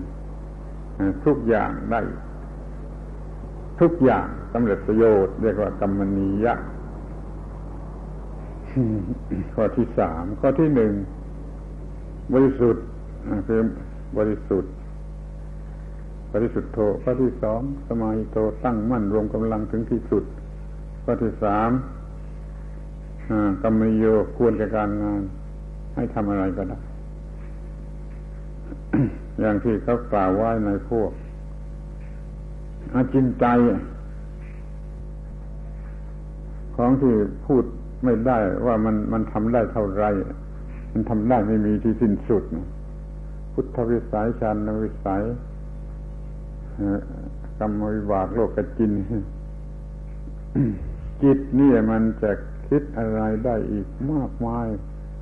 ทุกอย่างได้ ทุกอย่างสำเร็จประโยชน์ เรียกว่ากรรมนียะข้อที่สามข้อที่หนึ่งบริสุทธิ์คือบริสุทธิ์บริสุทธิ์โทข้อที่สองสมาธิโตตั้งมั่นรวมกำลังถึงที่สุด ข้อที่สามกรรมโยควรแก่การงาน ให้ทำอะไรก็ได้ อย่างที่เขากล่าวไว้ในพวก อาจินใจของที่พูดไม่ได้ว่ามันมันทำได้เท่าไร มันทำได้ไม่มีที่สิ้นสุด พุทธวิสัยชานวิสัยกรรมวิบากโลกจิน จิตนี่มันจะคิดอะไรได้อีกมากมาย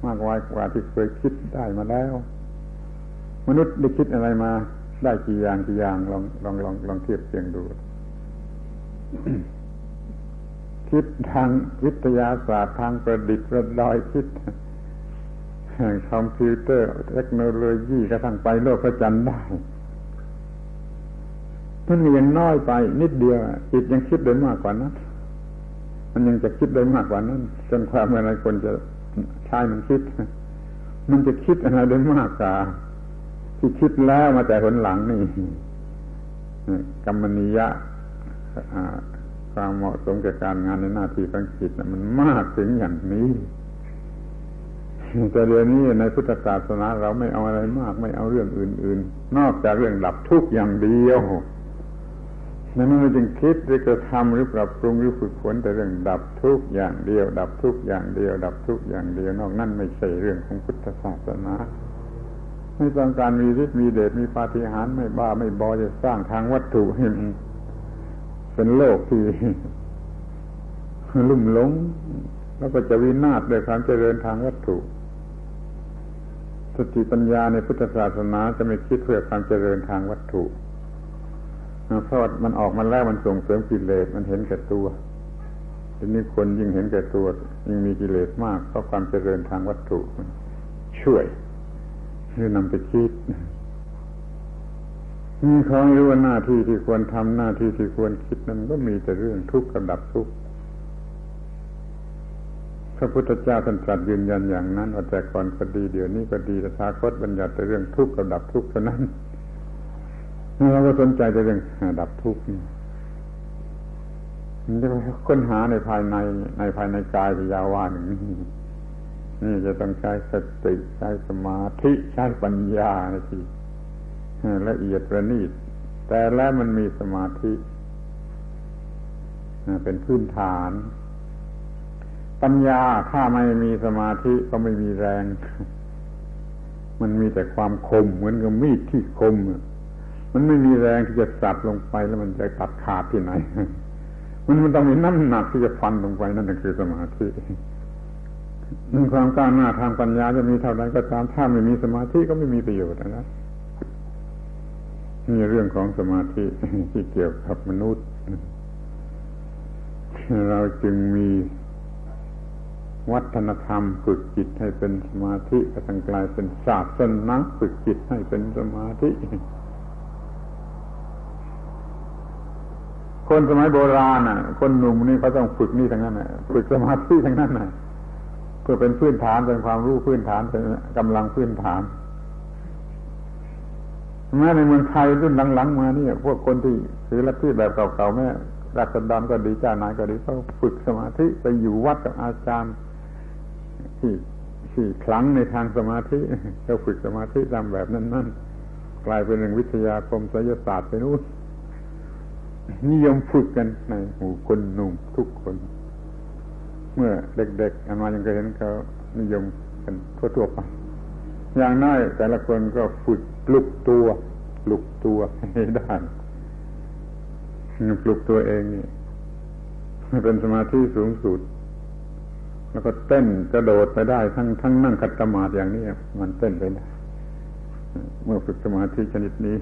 มากมายกว่าที่เคยคิดได้มาแล้ว มนุษย์ได้คิดอะไรมา ได้กี่อย่างกี่อย่างลองลองลองลองเทียบเทียงดู คิดทางวิทยาศาสตร์ทางประดิษฐ์ประดอยคิดคอมพิวเตอร์ เทคโนโลยีกระทั่งไปโลกพระจันทร์ได้มันยังน้อยไป นิดเดียวจิตยังคิดได้มากกว่านั้นมันยังจะคิดได้มากกว่านั้นจนความอะไรคนจะใช้มันคิด มันจะคิดอะไรได้มากกว่า ที่คิดแล้วมาแต่หนหลังนี่กรรมนิยะความเหมาะสมกับการงานในหน้าที่ของจิตมันมากถึงอย่างนี้แต่เดี๋ยวนี้ในพุทธศาสนาเราไม่เอาอะไรมาก ไม่เอาเรื่องอื่น ๆ นอกจากเรื่องดับทุกข์อย่างเดียวนั้นเราจึงคิดหรือกระทำหรือปรับปรุงหรือฝึกฝนแต่เรื่องดับทุกอย่างเดียว ดับทุกอย่างเดียว ดับทุกอย่างเดียวนอกนั้นไม่ใช่เรื่องของพุทธศาสนา ไม่ต้องการมีฤทธิ์มีเดชมีปาฏิหาริย์ไม่บ้าไม่บอจะสร้างทางวัตถุให้เป็นโลกที่ลุ่มหลง แล้วก็จะวินาศด้วยความเจริญทางวัตถุสติปัญญาในพุทธศาสนาจะไม่คิดเพื่อความเจริญทางวัตถุเพราะมันออกมาแล้วมันส่งเสริมกิเลสมันเห็นแก่ตัวทีนี้คนยิ่งเห็นแก่ตัวยิ่งมีกิเลสมากเพราะความเจริญทางวัตถุช่วย หรือนำไปคิดมีของรู้ว่าหน้าที่ที่ควรทำหน้าที่ที่ควรคิดนั้นก็มีแต่เรื่องทุกข์กับดับทุกข์พระพุทธเจ้าท่านตรัสยืนยันอย่างนั้นว่าแต่ก่อนก็ดีเดี๋ยวนี้ก็ดีแต่ทาคตบัญญัติแต่เรื่องทุกข์กับดับทุกข์เท่านั้นเราก็สนใจแต่เรื่องดับทุกข์มันจะค้นหาในภายในในภายในกายที่ยาว่าหนึ่งนี่ นี่จะต้องใช้สติใช้สมาธิใช้ปัญญาที่ละเอียดประณีต แต่แล้วมันมีสมาธิ เป็นพื้นฐาน ปัญญาถ้าไม่มีสมาธิก็ไม่มีแรง มันมีแต่ความคมเหมือนกับมีดที่คม มันไม่มีแรงที่จะสับลงไปแล้วมันจะตัดขาดที่ไหน มันมันต้องมีน้ำหนักที่จะฟันลงไปนั่นคือสมาธิ ความก้าวหน้าทางปัญญาจะมีเท่าไรก็ตามถ้าไม่มีสมาธิก็ไม่มีประโยชน์นะนี่เรื่องของสมาธิที่เกี่ยวกับมนุษย์ เราจึงมีวัฒนธรรมฝึกจิตให้เป็นสมาธิกระทั่งกลายเป็นศาสตร์นาฝึกจิตให้เป็นสมาธิ คนสมัยโบราณน่ะ คนหนุ่มนี่เขาต้องฝึกนี่ทั้งนั้นน่ะ ฝึกสมาธิทั้งนั้นน่ะ พื่อเป็นพื้นฐานเป็นความรู้พื้นฐานเป็นกำลังพื้นฐานแม้ในเมืองไทยรุ่นหลังๆมาเนี่ยพวกคนที่ถือลัทธิแบบเก่าๆแม่รัชดรก็ดีเจ้านายก็ดีเขาฝึกสมาธิไปอยู่วัดกับอาจารย์ที่ที่คลังในทางสมาธิเขาฝึกสมาธิตามแบบนั้นนั่นกลายเป็นเรื่องวิทยาคมศิลศาสตร์ไปนู่นนิยมฝึกกันในหมู่คนหนุ่มทุกคน เมื่อเด็กๆอามายังเคยเห็นเขานิยมกันทั่วๆไปอย่างน้อยแต่ละคนก็ฝึกปลุกตัวปลุกตัวให้ได้ปลุกตัวเองนี่เป็นสมาธิสูงสุด แล้วก็เต้นกระโดดไปได้ ทั้งทั้งนั่งขัดสมาธิอย่างนี้มันเต้นไปได้เมื่อฝึกสมาธิชนิดนี้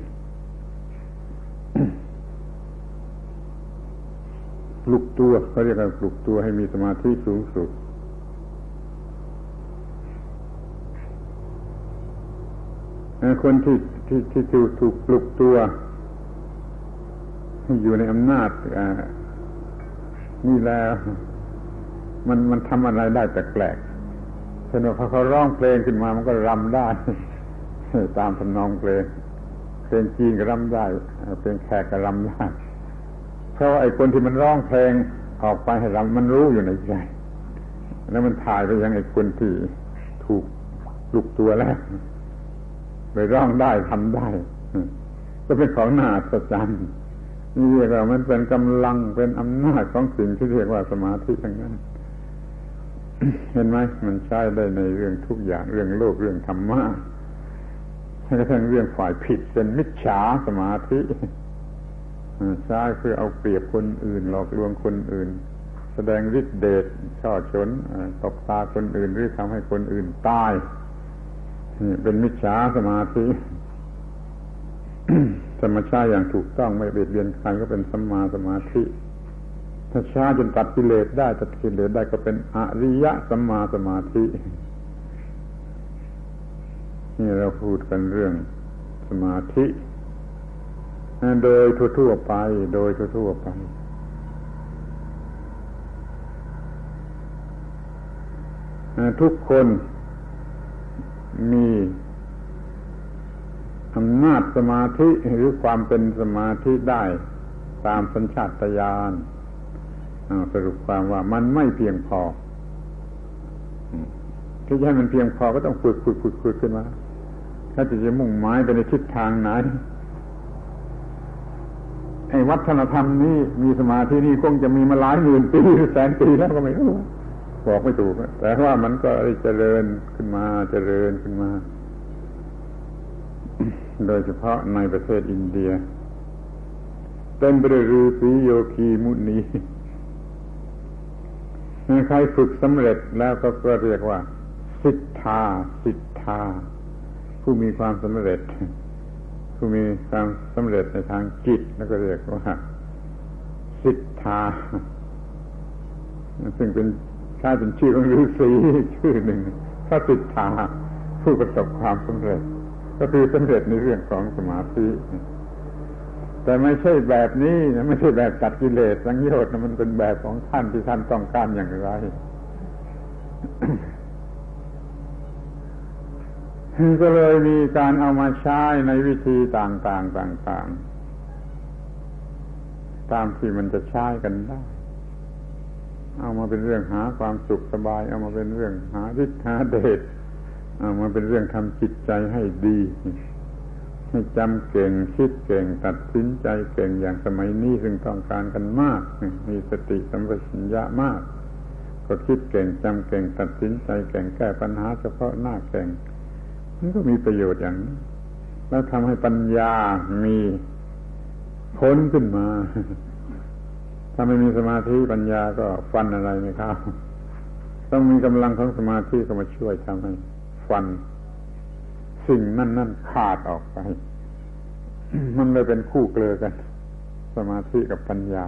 ปลุกตัวเขาเรียกว่าปลุกตัวให้มีสมาธิสูงสุด คนที่ที่ที่ถูกถูกปลุกตัวอยู่ในอำนาจนี่แล้ว มันมันทำอะไรได้แปลกๆเช่นว่าพอเขาร้องเพลงขึ้นมามันก็รำได้ ตามทำนองเพลงเพลงจีนก็รำได้เพลงแขกก็รำได้ เพราะไอ้คนที่มันร้องเพลงออกไปให้รำมันรู้อยู่ในใจ แล้วมันถ่ายไปยังไอ้คนที่ถูกลุกตัวแล้วไปร้องได้ทำได้ก็เป็นของน่าสัจรรย์นี่เรียกว่ามันเป็นกำลังเป็นอำนาจของสิ่งที่เรียกว่าสมาธิทั้งนั้น เห็นไหมมันใช้ได้ในเรื่องทุกอย่างเรื่องโลกเรื่องธรรมะแม้กระทั่งเรื่องฝ่ายผิดเป็นมิจฉาสมาธิ ใช้เพื่อเอาเปรียบคนอื่น หลอกลวงคนอื่น แสดงฤทธิเดชช่อชนตบตาคนอื่นหรือทำให้คนอื่นตายนี่เป็นมิจฉาสมาธิสมชาชาอย่างถูกต้องไม่เบียดเบียนใครก็เป็นสัมมาสมาธิ ถ้าช้าจนตัดกิเลสได้ตัดกิเลสได้ก็เป็นอริยะสัมมาสมาธิ นี่เราพูดกันเรื่องสมาธิ โดยทั่วๆไป โดยทั่วๆไป ทุกคนมีอำนาจสมาธิหรือความเป็นสมาธิได้ตามสัญชาตญาณสรุปความว่ามันไม่เพียงพอที่จะให้มันเพียงพอก็ต้องฝึกฝึกฝึกฝึกขึ้นมา ถ้าจะจะมุ่งหมายไปในทิศทางไหน ไอ้วัฒนธรรมนี้มีสมาธินี่คงจะมีมาหลายหมื่นปีแสนปีแล้วก็ไม่รู้บอกไม่ถูกแต่ว่ามันก็เจริญขึ้นมาเจริญขึ้นมา โดยเฉพาะในประเทศอินเดียเต็มไปด้วยฤาษีโยคีมุนีใครฝึกสำเร็จแล้วก็เรียกว่า สิทธา สิทธา ผู้มีความสำเร็จ ผู้มีความสำเร็จในทางจิตแล้วก็เรียกว่าสิทธา ซึ่งเป็นถ้าเป็นชื่อของฤาษีชื่อหนึ่งถ้าสิทธาผู้ประสบความสำเร็จ ก็คือสำเร็จในเรื่องของสมาธิแต่ไม่ใช่แบบนี้ไม่ใช่แบบตัดกิเลสสังโยชน์มันเป็นแบบของท่านที่ท่านต้องการอย่างไร ก็เลยมีการเอามาใช้ในวิธีต่างๆต่างๆ ตามที่มันจะใช้กันได้ เอามาเป็นเรื่องหาความสุขสบาย เอามาเป็นเรื่องหาทิศหาเดชเอามาเป็นเรื่องทำจิตใจให้ดี ให้จำเก่งคิดเก่งตัดสินใจเก่งอย่างสมัยนี้ซึ่งต้องการกันมาก มีสติสัมปชัญญะมาก ก็คิดเก่งจำเก่งตัดสินใจเก่งแก้ปัญหาเฉพาะหน้าเก่ง มันก็มีประโยชน์อย่างนี้แล้วทำให้ปัญญามีพ้นขึ้นมา ถ้าไม่มีสมาธิปัญญาก็ฟันอะไรไม่เข้าต้องมีกำลังของสมาธิก็มาช่วยทำให้ ฟัน สิ่งนั่นนั่นขาดออกไป มันเลยเป็นคู่เกลือกัน สมาธิกับปัญญา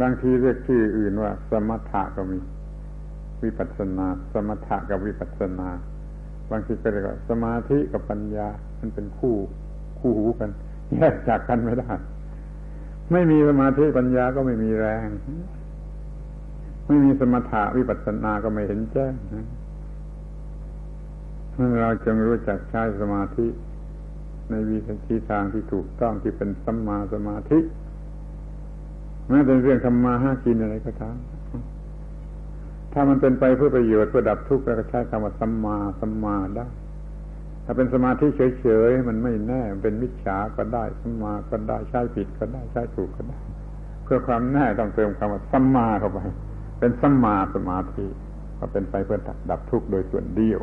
บางทีเรียกชื่ออื่นว่า สมถะก็มี วิปัสสนา สมถะกับวิปัสสนา บางทีก็เรียกว่าสมาธิกับปัญญา มันเป็นคู่คู่หูกันแยกจากกันไม่ได้ ไม่มีสมาธิปัญญาก็ไม่มีแรง ไม่มีสมถะวิปัสสนาก็ไม่เห็นแจ้งเราจึงรู้จักใช้สมาธิ ในวิธีทางที่ถูกต้องที่เป็นสัมมาสมาธิแม้เป็นเรื่องทำมาห้ากินอะไรก็ตาม ถ้ามันเป็นไปเพื่อประโยชน์เพื่อดับทุกข์เราก็ใช้คำว่าสัมมาสัมมาได้ ถ้าเป็นสมาธิเฉยๆมันไม่แน่มันเป็นมิจฉาก็ได้สัมมาก็ได้ใช้ผิดก็ได้ใช้ถูกก็ได้ เพื่อความแน่ต้องเติมคำว่าสัมมาเข้าไป เป็นสัมมาสมาธิก็เป็นไปเพื่อดับทุกข์โดยส่วนเดียว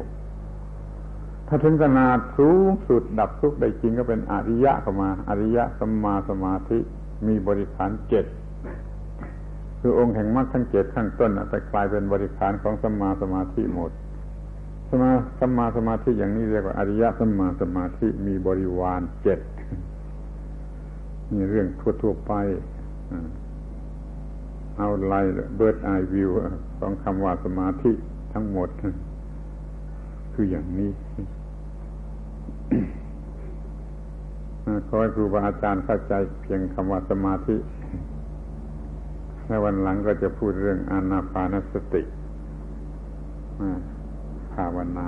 ถ้าถึงขนาดสูงสุดดับทุกข์ได้จริงก็เป็นอริยะเข้ามา อริยะสัมมาสมาธิมีบริขารเจ็ด คือองค์แห่งมรรคทั้งเจ็ดข้างต้นไปกลายเป็นบริขารของสัมมาสมาธิหมดสมาสัมมาสมาธิอย่างนี้เรียกว่าอริยสัมมาสมาธิมีบริวารเจ็ดมีเรื่องทั่วๆไปเอาไล่เบิร์ดไอวิวของคำว่าสมาธิทั้งหมด คืออย่างนี้ขอให้ครูบาอาจารย์เข้าใจเพียงคำว่าสมาธิ ในวันหลังก็จะพูดเรื่องอานาปานสติภาวนา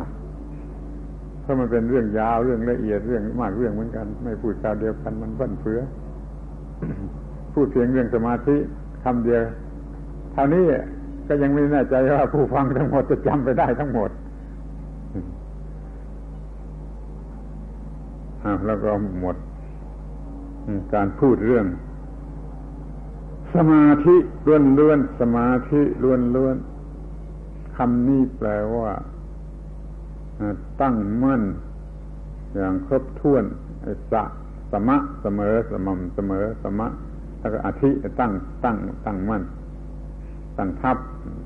เพราะมันเป็นเรื่องยาวเรื่องละเอียดเรื่องมากเรื่องเหมือนกัน ไม่พูดคราวเดียวกันมันบั้นเฟือพูดเพียงเรื่องสมาธิคำเดียวเท่านี้ก็ยังไม่แน่ใจว่าผู้ฟังทั้งหมดจะจำไปได้ทั้งหมดแล้วก็หมดการพูดเรื่อง สมาธิล้วนล้วนสมาธิล้วนล้วนคำนี้แปลว่า ตั้งมั่น อย่างครบถ้วนสะสมะเสมอสม่ำเสมอสมะแล้วก็อธิตั้งตั้งตั้งมั่น ตั้งทับ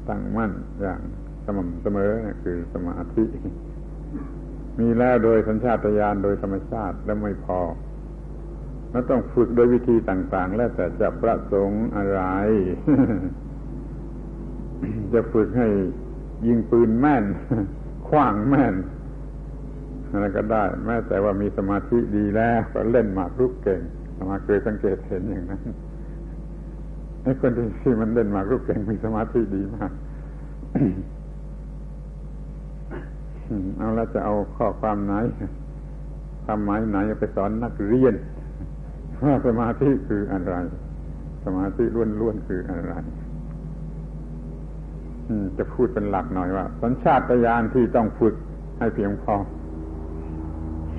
ตั้งมั่นอย่างสม่ำเสมอนี่คือสมาธิ มีแล้วโดยสัญชาตญาณโดยธรรมชาติแล้วไม่พอ แล้วต้องฝึกโดยวิธีต่าง ๆ แล้วแต่จะประสงค์อะไร จะฝึกให้ยิงปืนแม่นคว้างแม่นอะไรก็ได้ แม้แต่ว่ามีสมาธิดีแล้วก็เล่นหมากรุกเก่งมาเคยสังเกตเห็นอย่างนั้นไอ้คนที่มันเล่นหมากรุกเก่งมีสมาธิดีมากเอาแล้วจะเอาข้อความไหนความหมายไหนไปสอนนักเรียน ว่าสมาธิคืออะไร สมาธิล้วนๆคืออะไรจะพูดเป็นหลักหน่อยว่า สัญชาตญาณที่ต้องฝึกให้เพียงพอ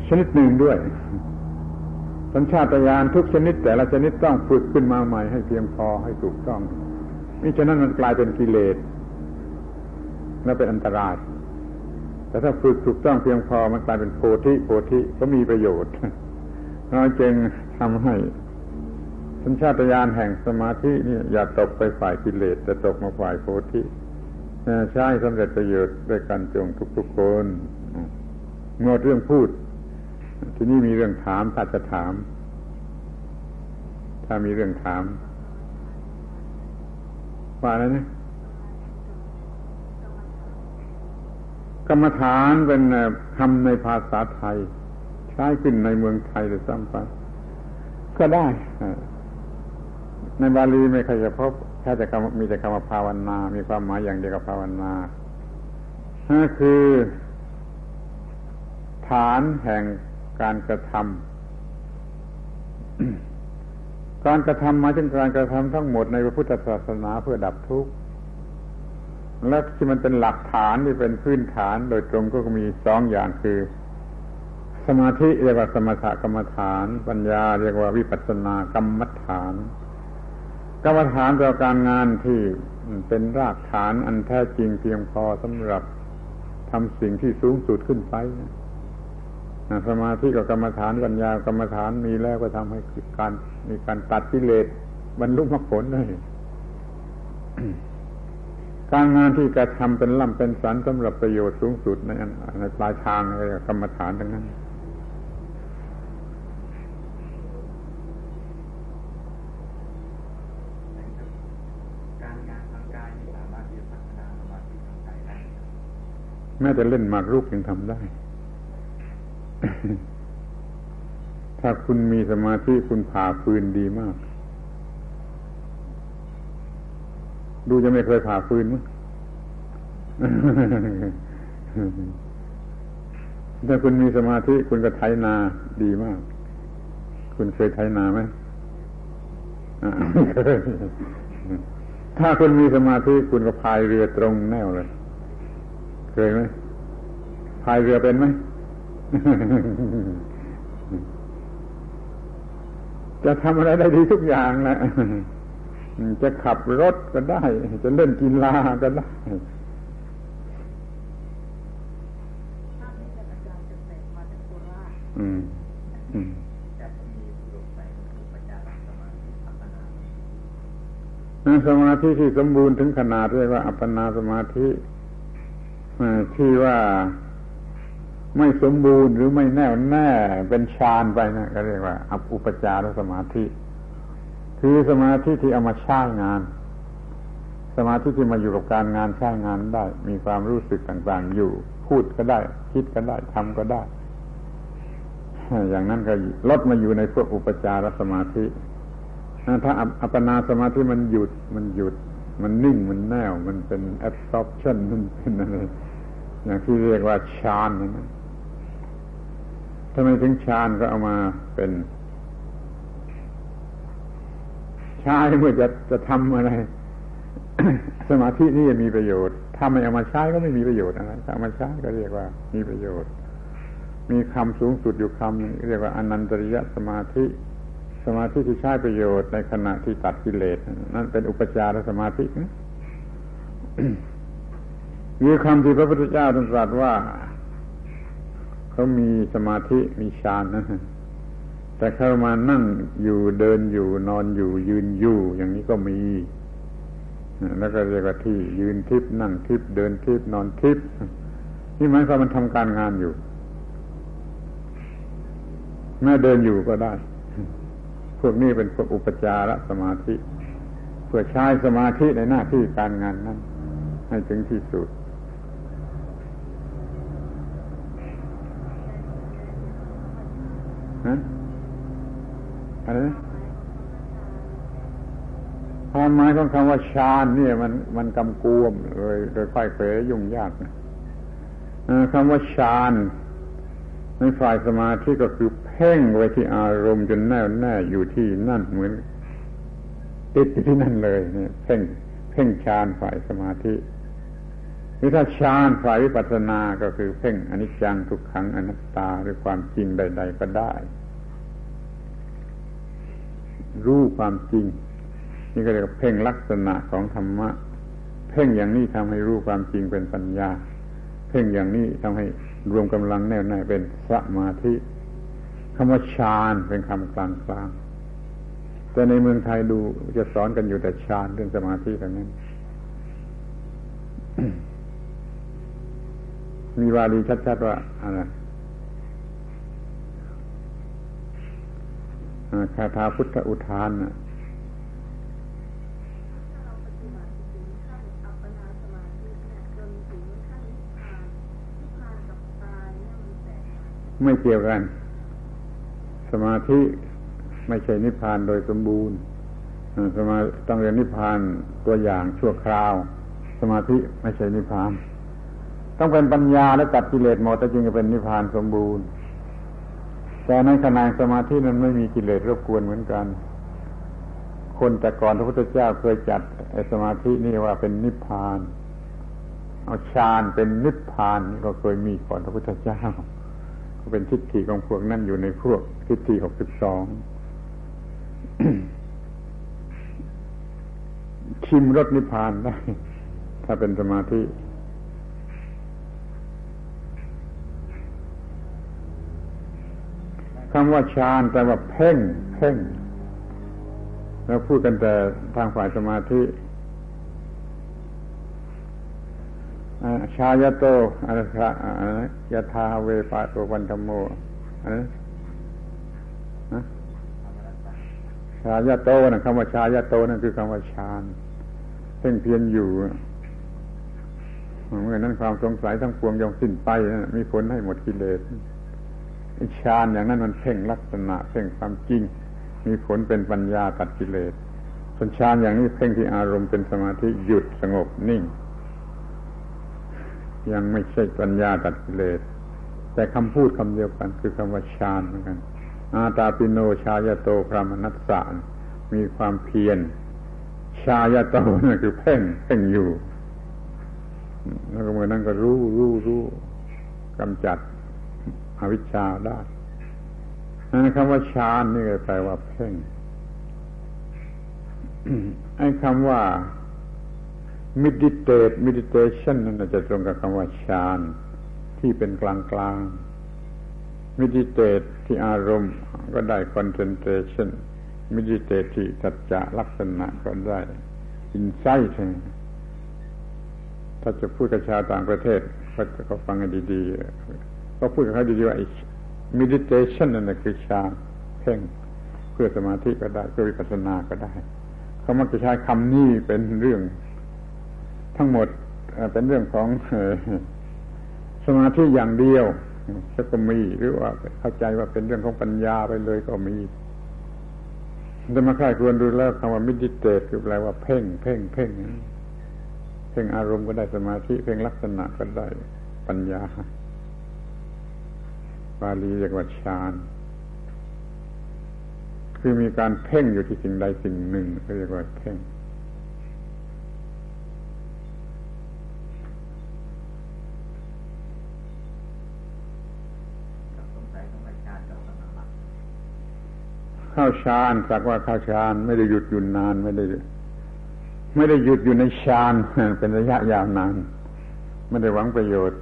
ชนิดหนึ่งด้วย สัญชาตญาณทุกชนิด แต่ละชนิดต้องฝึกขึ้นมาใหม่ให้เพียงพอให้ถูกต้องมิฉะนั้นมันกลายเป็นกิเลสและเป็นอันตราย แต่ถ้าฝึกถูกต้องเพียงพอมันกลายเป็นโพธิโพธิก็มีประโยชน์เราจึง ทำให้สัญชาตญาณแห่งสมาธินี่อย่าตกไปฝ่ายกิเลสแต่ตกมาฝ่ายโพธิใช้สำเร็จประโยชน์ด้วยกันจงทุกๆคนเมื่อเรื่องพูด ที่นี่มีเรื่องถามถ้าจะถาม ถ้ามีเรื่องถามว่าอะไรนะกรรมฐานเป็นคำในภาษาไทย ใช้ขึ้นในเมืองไทยหรือซ้ำไป ก็ได้ในบาลีไม่เคยจะพบแค่จะมีแต่คำว่าภาวนา มีความหมายอย่างเดียวกับภาวนาคือ ฐานแห่งการกระทำการกระทำมาถึงการกระทำทั้งหมดในพระพุทธศาสนาเพื่อดับทุกข์และที่มันเป็นหลักฐานที่เป็นพื้นฐานโดยตรงก็มีสองอย่างคือ สมาธิเรียกว่าสมถกรรมฐาน ปัญญาเรียกว่าวิปัสสนากรรมฐาน กรรมฐานเป็นการงานที่เป็นรากฐานอันแท้จริงเพียงพอสำหรับทำสิ่งที่สูงสุดขึ้นไปสมาธิกับกรรมฐานปัญญากรรมฐานมีแล้วก็ทำให้การมีการตัดกิเลสบรรลุมรรคผลได้การงานที่กระทำเป็นล่ำเป็นสันสำหรับประโยชน์สูงสุดในในปลายทางกรรมฐานทั้งนั้น แม้แต่เล่นหมากรุกยังทำได้ ถ้าคุณมีสมาธิคุณผ่าฟืนดีมาก ดูจะไม่เคยผ่าฟืนมั้งถ้าคุณมีสมาธิคุณก็ไถนาดีมาก คุณเคยไถนาไหมถ้าคุณมีสมาธิคุณก็พายเรือตรงแนวเลย เคยไหมพายเรือเป็นไหมจะทำอะไรได้ดีทุกอย่างแหละจะขับรถก็ได้ จะเล่นกีฬาก็ได้อืมอืมสมาธิที่สมบูรณ์ถึงขนาดเรียกว่าอัปปนาสมาธิ ที่ว่าไม่สมบูรณ์หรือไม่แน่วแน่เป็นฌานไปนะก็เรียกว่าอัปอุปจารสมาธิ คือสมาธิที่เอามาใช้งาน สมาธิที่มาอยู่กับการงานใช้งานได้ มีความรู้สึกต่าง ๆ อยู่ พูดก็ได้ คิดก็ได้ทำก็ได้ อย่างนั้นก็ลดมาอยู่ในพวกอุปจารสมาธิถ้าอัปนาสมาธิมันหยุดมันหยุด มันนิ่งมันแน่วมันเป็น absorption มันเป็นอะไร อย่างที่เรียกว่าฌานนะทำไมถึงฌานก็เอามาเป็นใช้เมื่อจะจะทำอะไร สมาธินี่มีประโยชน์ถ้าไม่เอามาใช้ก็ไม่มีประโยชน์อะไรถ้าเอามาใช้ก็เรียกว่า มีประโยชน์ มีคำสูงสุดอยู่คำนึงเรียกว่าอนันตริยสมาธิ สมาธิที่ใช้ประโยชน์ในขณะที่ตัดกิเลสนั่นเป็นอุปจารสมาธินะ มีคำที่พระพุทธเจ้าตรัสว่า เขามีสมาธิมีฌานนะแต่เข้ามานั่งอยู่เดินอยู่นอนอยู่ยืนอยู่ อย่างนี้ก็มีแล้วก็เรียกว่าที่ยืนทิพนั่งทิพเดินทิพนอนทิพนี่หมายความมันทำการงานอยู่แม้เดินอยู่ก็ได้ พวกนี้เป็นพวกอุปจารสมาธิ เพื่อใช้สมาธิในหน้าที่การงานนั้น ให้ถึงที่สุดะอะไรความหมายของคำว่าฌานเนี่ย มันมันกำกวมเลยโดยค่อยเผยยุ่งยากนะคำว่าฌานในฝ่ายสมาธิก็คือเพ่งไว้ที่อารมณ์จนแน่วแน่อยู่ที่นั่นเหมือนติดที่นั่นเลยเนี่ยเพ่งเพ่งฌานฝ่ายสมาธิ หรือถ้าฌานฝ่ายวิปัสสนาก็คือเพ่งอนิจจังทุกขังอนัตตาหรือความจริงใด ๆ ก็ได้ รู้ความจริง นี่ก็เรียกเพ่งลักษณะของธรรมะ เพ่งอย่างนี้ทำให้รู้ความจริงเป็นปัญญา เพ่งอย่างนี้ทำให้รวมกำลังแน่วแน่เป็นสมาธิคำว่าฌานเป็นคำกลางกลางแต่ในเมืองไทยดูจะสอนกันอยู่แต่ฌานเรื่องสมาธิแต่านั้น มีวาลีชัดๆว่าอะไรคาถาพุทธอุทานนะไม่เกี่ยวกัน สมาธิไม่ใช่นิพพานโดยสมบูรณ์สมาต้องเรียนนิพพานตัวอย่างชั่วคราว สมาธิไม่ใช่นิพพาน ต้องเป็นปัญญาและตัดกิเลสหมดจึงจะเป็นนิพพานสมบูรณ์ แต่ในขณะสมาธินั้นไม่มีกิเลสรบกวนเหมือนกัน คนแต่ก่อนพระพุทธเจ้าเคยจัดไอสมาธินี่ว่าเป็นนิพพาน เอาฌานเป็นนิพพานก็เคยมีก่อนพระพุทธเจ้า ก็เป็นทิฏฐิของพวกนั่นอยู่ในพวกทิฏฐิหกสิบสองชิมรสนิพพานได้ถ้าเป็นสมาธิำว่าฌานแต่ว่าเพ่ง เพ่งเราพูดกันแต่ทางฝ่ายสมาธิชายโตอะไรยะทาเวปะโตวันธรรมโมอะไรนชายโตนะคำว่าชายโตนั่นคือคำว่าฌานเพ่งเพียนอยู่เมื่อนั้นความสงสัยทั้งปวงยอมสิ้นไป มีผลให้หมดกิเลส ฌานอย่างนั้นมันเพ่งลักษณะเพ่งความจริง มีผลเป็นปัญญาตัดกิเลสส่วนฌานอย่างนี้เพ่งที่อารมณ์เป็นสมาธิหยุดสงบนิ่ง ยังไม่ใช่ปัญญาตัดกิเลสแต่คำพูดคำเดียวกัน คือคำว่าฌานเหมือนกัน อาตาปิโนชายโตพระมนัสสะมีความเพียรชายโตนั่นคือเพ่งเพ่งอยู่แล้วก็เมื่อนั้นก็รู้รู้รู้กำจัด อวิชชาได้คำว่าฌานนี่แปลว่าเพ่งไอ้คำว่า meditate meditation นั่นจะตรงกับคำว่าฌานที่เป็นกลางกลาง meditate ที่อารมณ์ก็ได้ concentration meditate ที่สัจจะลักษณะก็ได้ insight ถ้าจะพูดกับชาวต่างประเทศเขาจะฟังกันดี ๆ ก็พูดกับเขาดีๆว่า meditation นั่นคือฌานเพ่งเพื่อสมาธิก็ได้เพื่อวิปัสสนาก็ได้ เขามักจะใช้คำนี้เป็นเรื่อง ทั้งหมดเป็นเรื่องของสมาธิอย่างเดียวก็มีหรือว่าเข้าใจว่าเป็นเรื่องของปัญญาไปเลยก็มีแต่มาค่ายควรดูแล้วคำว่ามิดิเตตคือแปลว่าเพ่ง เพ่ง เพ่ง เพ่งอารมณ์ก็ได้สมาธิ เพ่งลักษณะก็ได้ปัญญา บาลีเรียกว่าฌาน คือมีการเพ่งอยู่ที่สิ่งใดสิ่งหนึ่งก็เรียกว่าเพ่ง เข้าฌานสักว่าเข้าฌานไม่ได้หยุดอยู่นานไม่ได้ ไม่ได้หยุดอยู่ในฌานเป็นระยะยาวนานไม่ได้หวังประโยชน์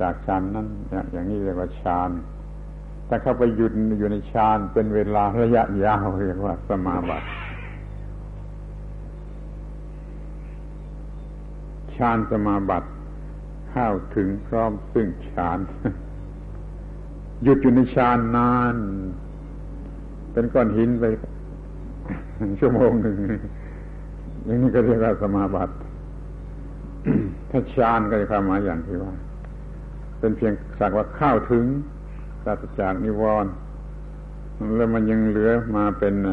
จากฌานนั้นอย่างนี้เรียกว่าฌานถ้าเข้าไปหยุดอยู่ในฌานเป็นเวลาระยะยาวเรียกว่าสมาบัติฌานสมาบัติเข้าถึงพร้อมซึ่งฌานหยุดอยู่ในฌานนาน เป็นก้อนหินไปชั่วโมงหนึ่งอย่างนี้ก็เรียกว่าสมาบัติ ถ้าฌานก็จะความหมายอย่างที่ว่า เป็นเพียงสักว่าเข้าถึงปราศจากนิวรณ์แล้วมันยังเหลือมาเป็นใน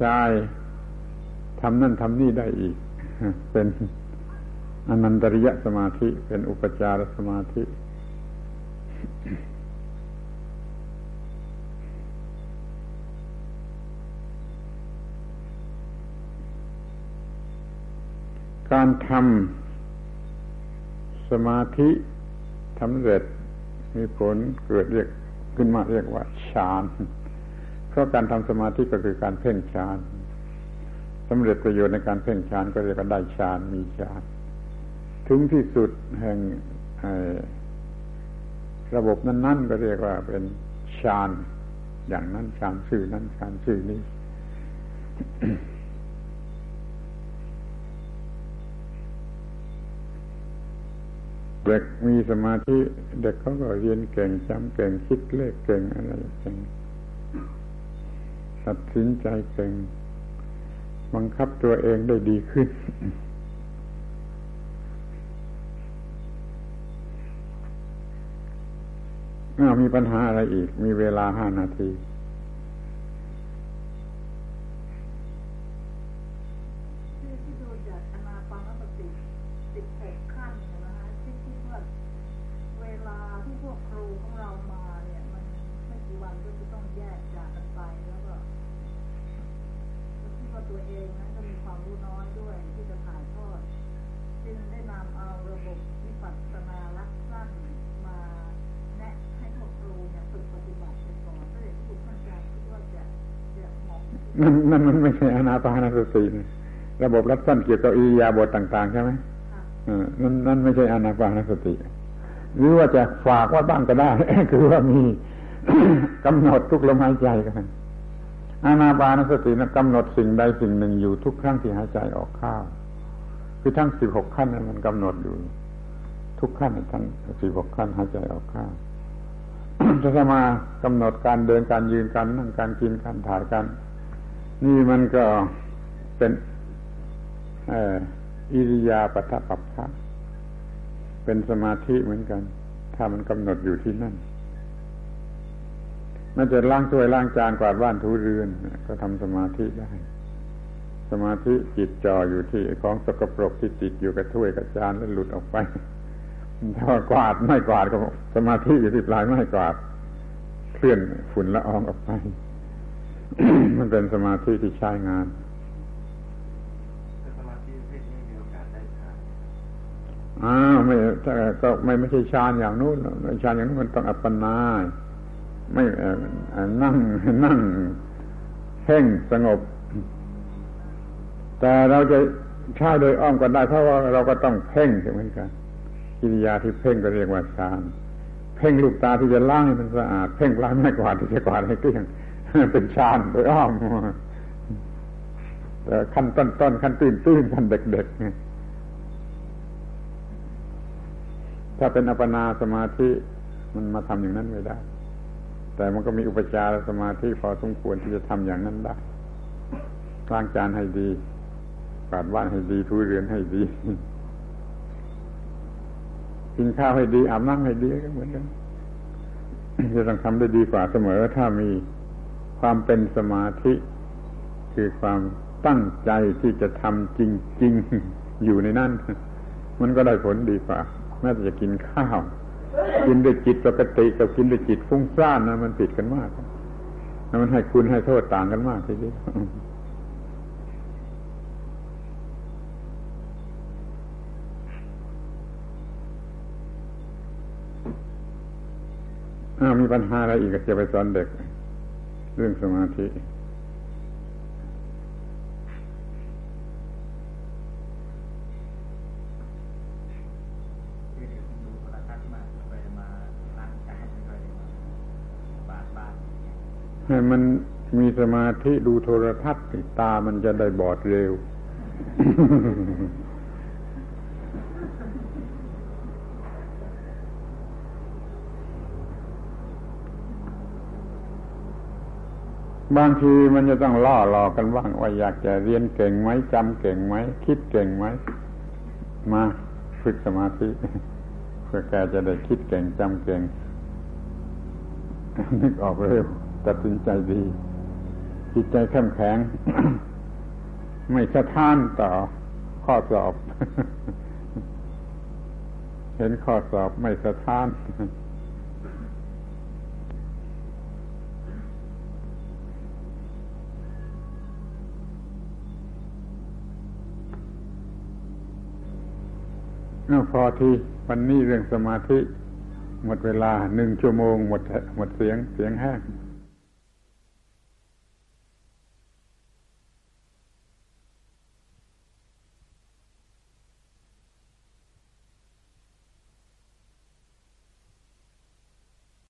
ชายทำนั่นทำนี่ได้อีก เป็นอนันตริยสมาธิ เป็นอุปจารสมาธิ การทำสมาธิทำเร็จมีผลเกิดเรียกขึ้นมาเรียกว่าฌานเพราะการทำสมาธิก็คือการเพ่งฌานสำเร็จประโยชน์ในการเพ่งฌานก็เรียกว่าได้ฌานมีฌานถึงที่สุดแห่งระบบนั้น ๆ ก็เรียกว่าเป็นฌานอย่างนั้นฌานชื่อนั้นฌานชื่อนี้ เด็กมีสมาธิ เด็กเขาก็เรียนเก่งจำเก่งคิดเลขเก่งอะไรเก่งตัดสินใจเก่ง บังคับตัวเองได้ดีขึ้น มีปัญหาอะไรอีก มีเวลาห้านาที นั่นนั่นมันไม่ใช่อนาปานสติระบบรับสั้นเกี่ยวกับอิริยาบถต่าง ๆ ใช่ไหมนั่นนั่นไม่ใช่อนาปานสติ หรือว่าจะฝากว่าบ้างก็ได้ คือว่ามีกำหนดทุกลมหายใจกันอานาปานสตินะกำหนดสิ่งใดสิ่งหนึ่งอยู่ทุกครั้งที่หายใจออกเข้าคือทั้งสิบหกขั้นนั้นมันกำหนดอยู่ ทุกขั้นทั้งสิบหกขั้นหายใจออกเข้าจะมากำหนดการเดินการยืนการนั่งการกินการถ่ายการ นี่มันก็เป็นอิริยาปถปัปพะเป็นสมาธิเหมือนกัน ถ้ามันกำหนดอยู่ที่นั่น มันจะล้างถ้วยล้างจานกวาดบ้านถูเรือน ก็ทำสมาธิได้ สมาธิจิตจ่ออยู่ที่ของสกปรกที่ติดอยู่กับถ้วยกับจานแล้วหลุดออกไปถ้ากวาดไม่กวาดก็สมาธิอยู่ที่ปลายไม่กวาด เคลื่อนฝุ่นละอองออกไป มันเป็นสมาธิที่ใช้งานสมาธิเพศนี้มีโอกาสได้ฌานอ้าวไม่ถ้าก็ไม่ไม่ใช่ฌานอย่างนู้นฌานอย่างนู้นมันต้องอัปปนาไม่นั่งนั่งเพ่งสงบ แต่เราจะใช้โดยอ้อมก็ได้เพราะว่าเราก็ต้องเพ่งเหมือนกันกิริยาที่เพ่งก็เรียกว่าฌาน เพ่งลูกตาที่จะล้างให้มันสะอาด เพ่งล้างไม่กวาดที่จะกวาดให้เกลี้ยง เป็นฌานโดยอ้อมแต่ขั้นต้นต้นขั้นตื้นตื้นขั้นเด็กๆ ถ้าเป็นอัปนาสมาธิมันมาทำอย่างนั้นไม่ได้ แต่มันก็มีอุปจารสมาธิพอสมควรที่จะทำอย่างนั้นได้ล้างจานให้ดีกวาดบ้านให้ดีทูเรือนให้ดีกินข้าวให้ดีอาบน้ำให้ดีก็เหมือนกันจะต้องทำได้ดีกว่าเสมอถ้ามี ความเป็นสมาธิ คือความตั้งใจที่จะทำจริง ๆ อยู่ในนั้นมันก็ได้ผลดีกว่าแม่จะกินข้าว กินด้วยจิตปกติกับกินด้วยจิตฟุ้งซ่านนะมันผิดกันมากมันให้คุณให้โทษต่างกันมากทีเดียวมีปัญหาอะไรอีกจะไปสอนเด็ก เรื่องสมาธิให้มันมีสมาธิดูโทรทัศน์ตามันจะได้บอดเร็ว บางทีมันจะต้องล่อหลอกกันบ้างว่าอยากจะเรียนเก่งไหมจำเก่งไหมคิดเก่งไหมมาฝึกสมาธิเพื่อแกจะได้คิดเก่งจำเก่งนึกออกเร็วตัดสินใจดี จิตใจเข้มแข็ง ไม่สะท้านต่อข้อสอบ เห็นข้อสอบไม่สะท้าน พอทีวันนี้เรื่องสมาธิ หมดเวลาหนึ่งชั่วโมงหมดหมดเสียงเสียงแห้ง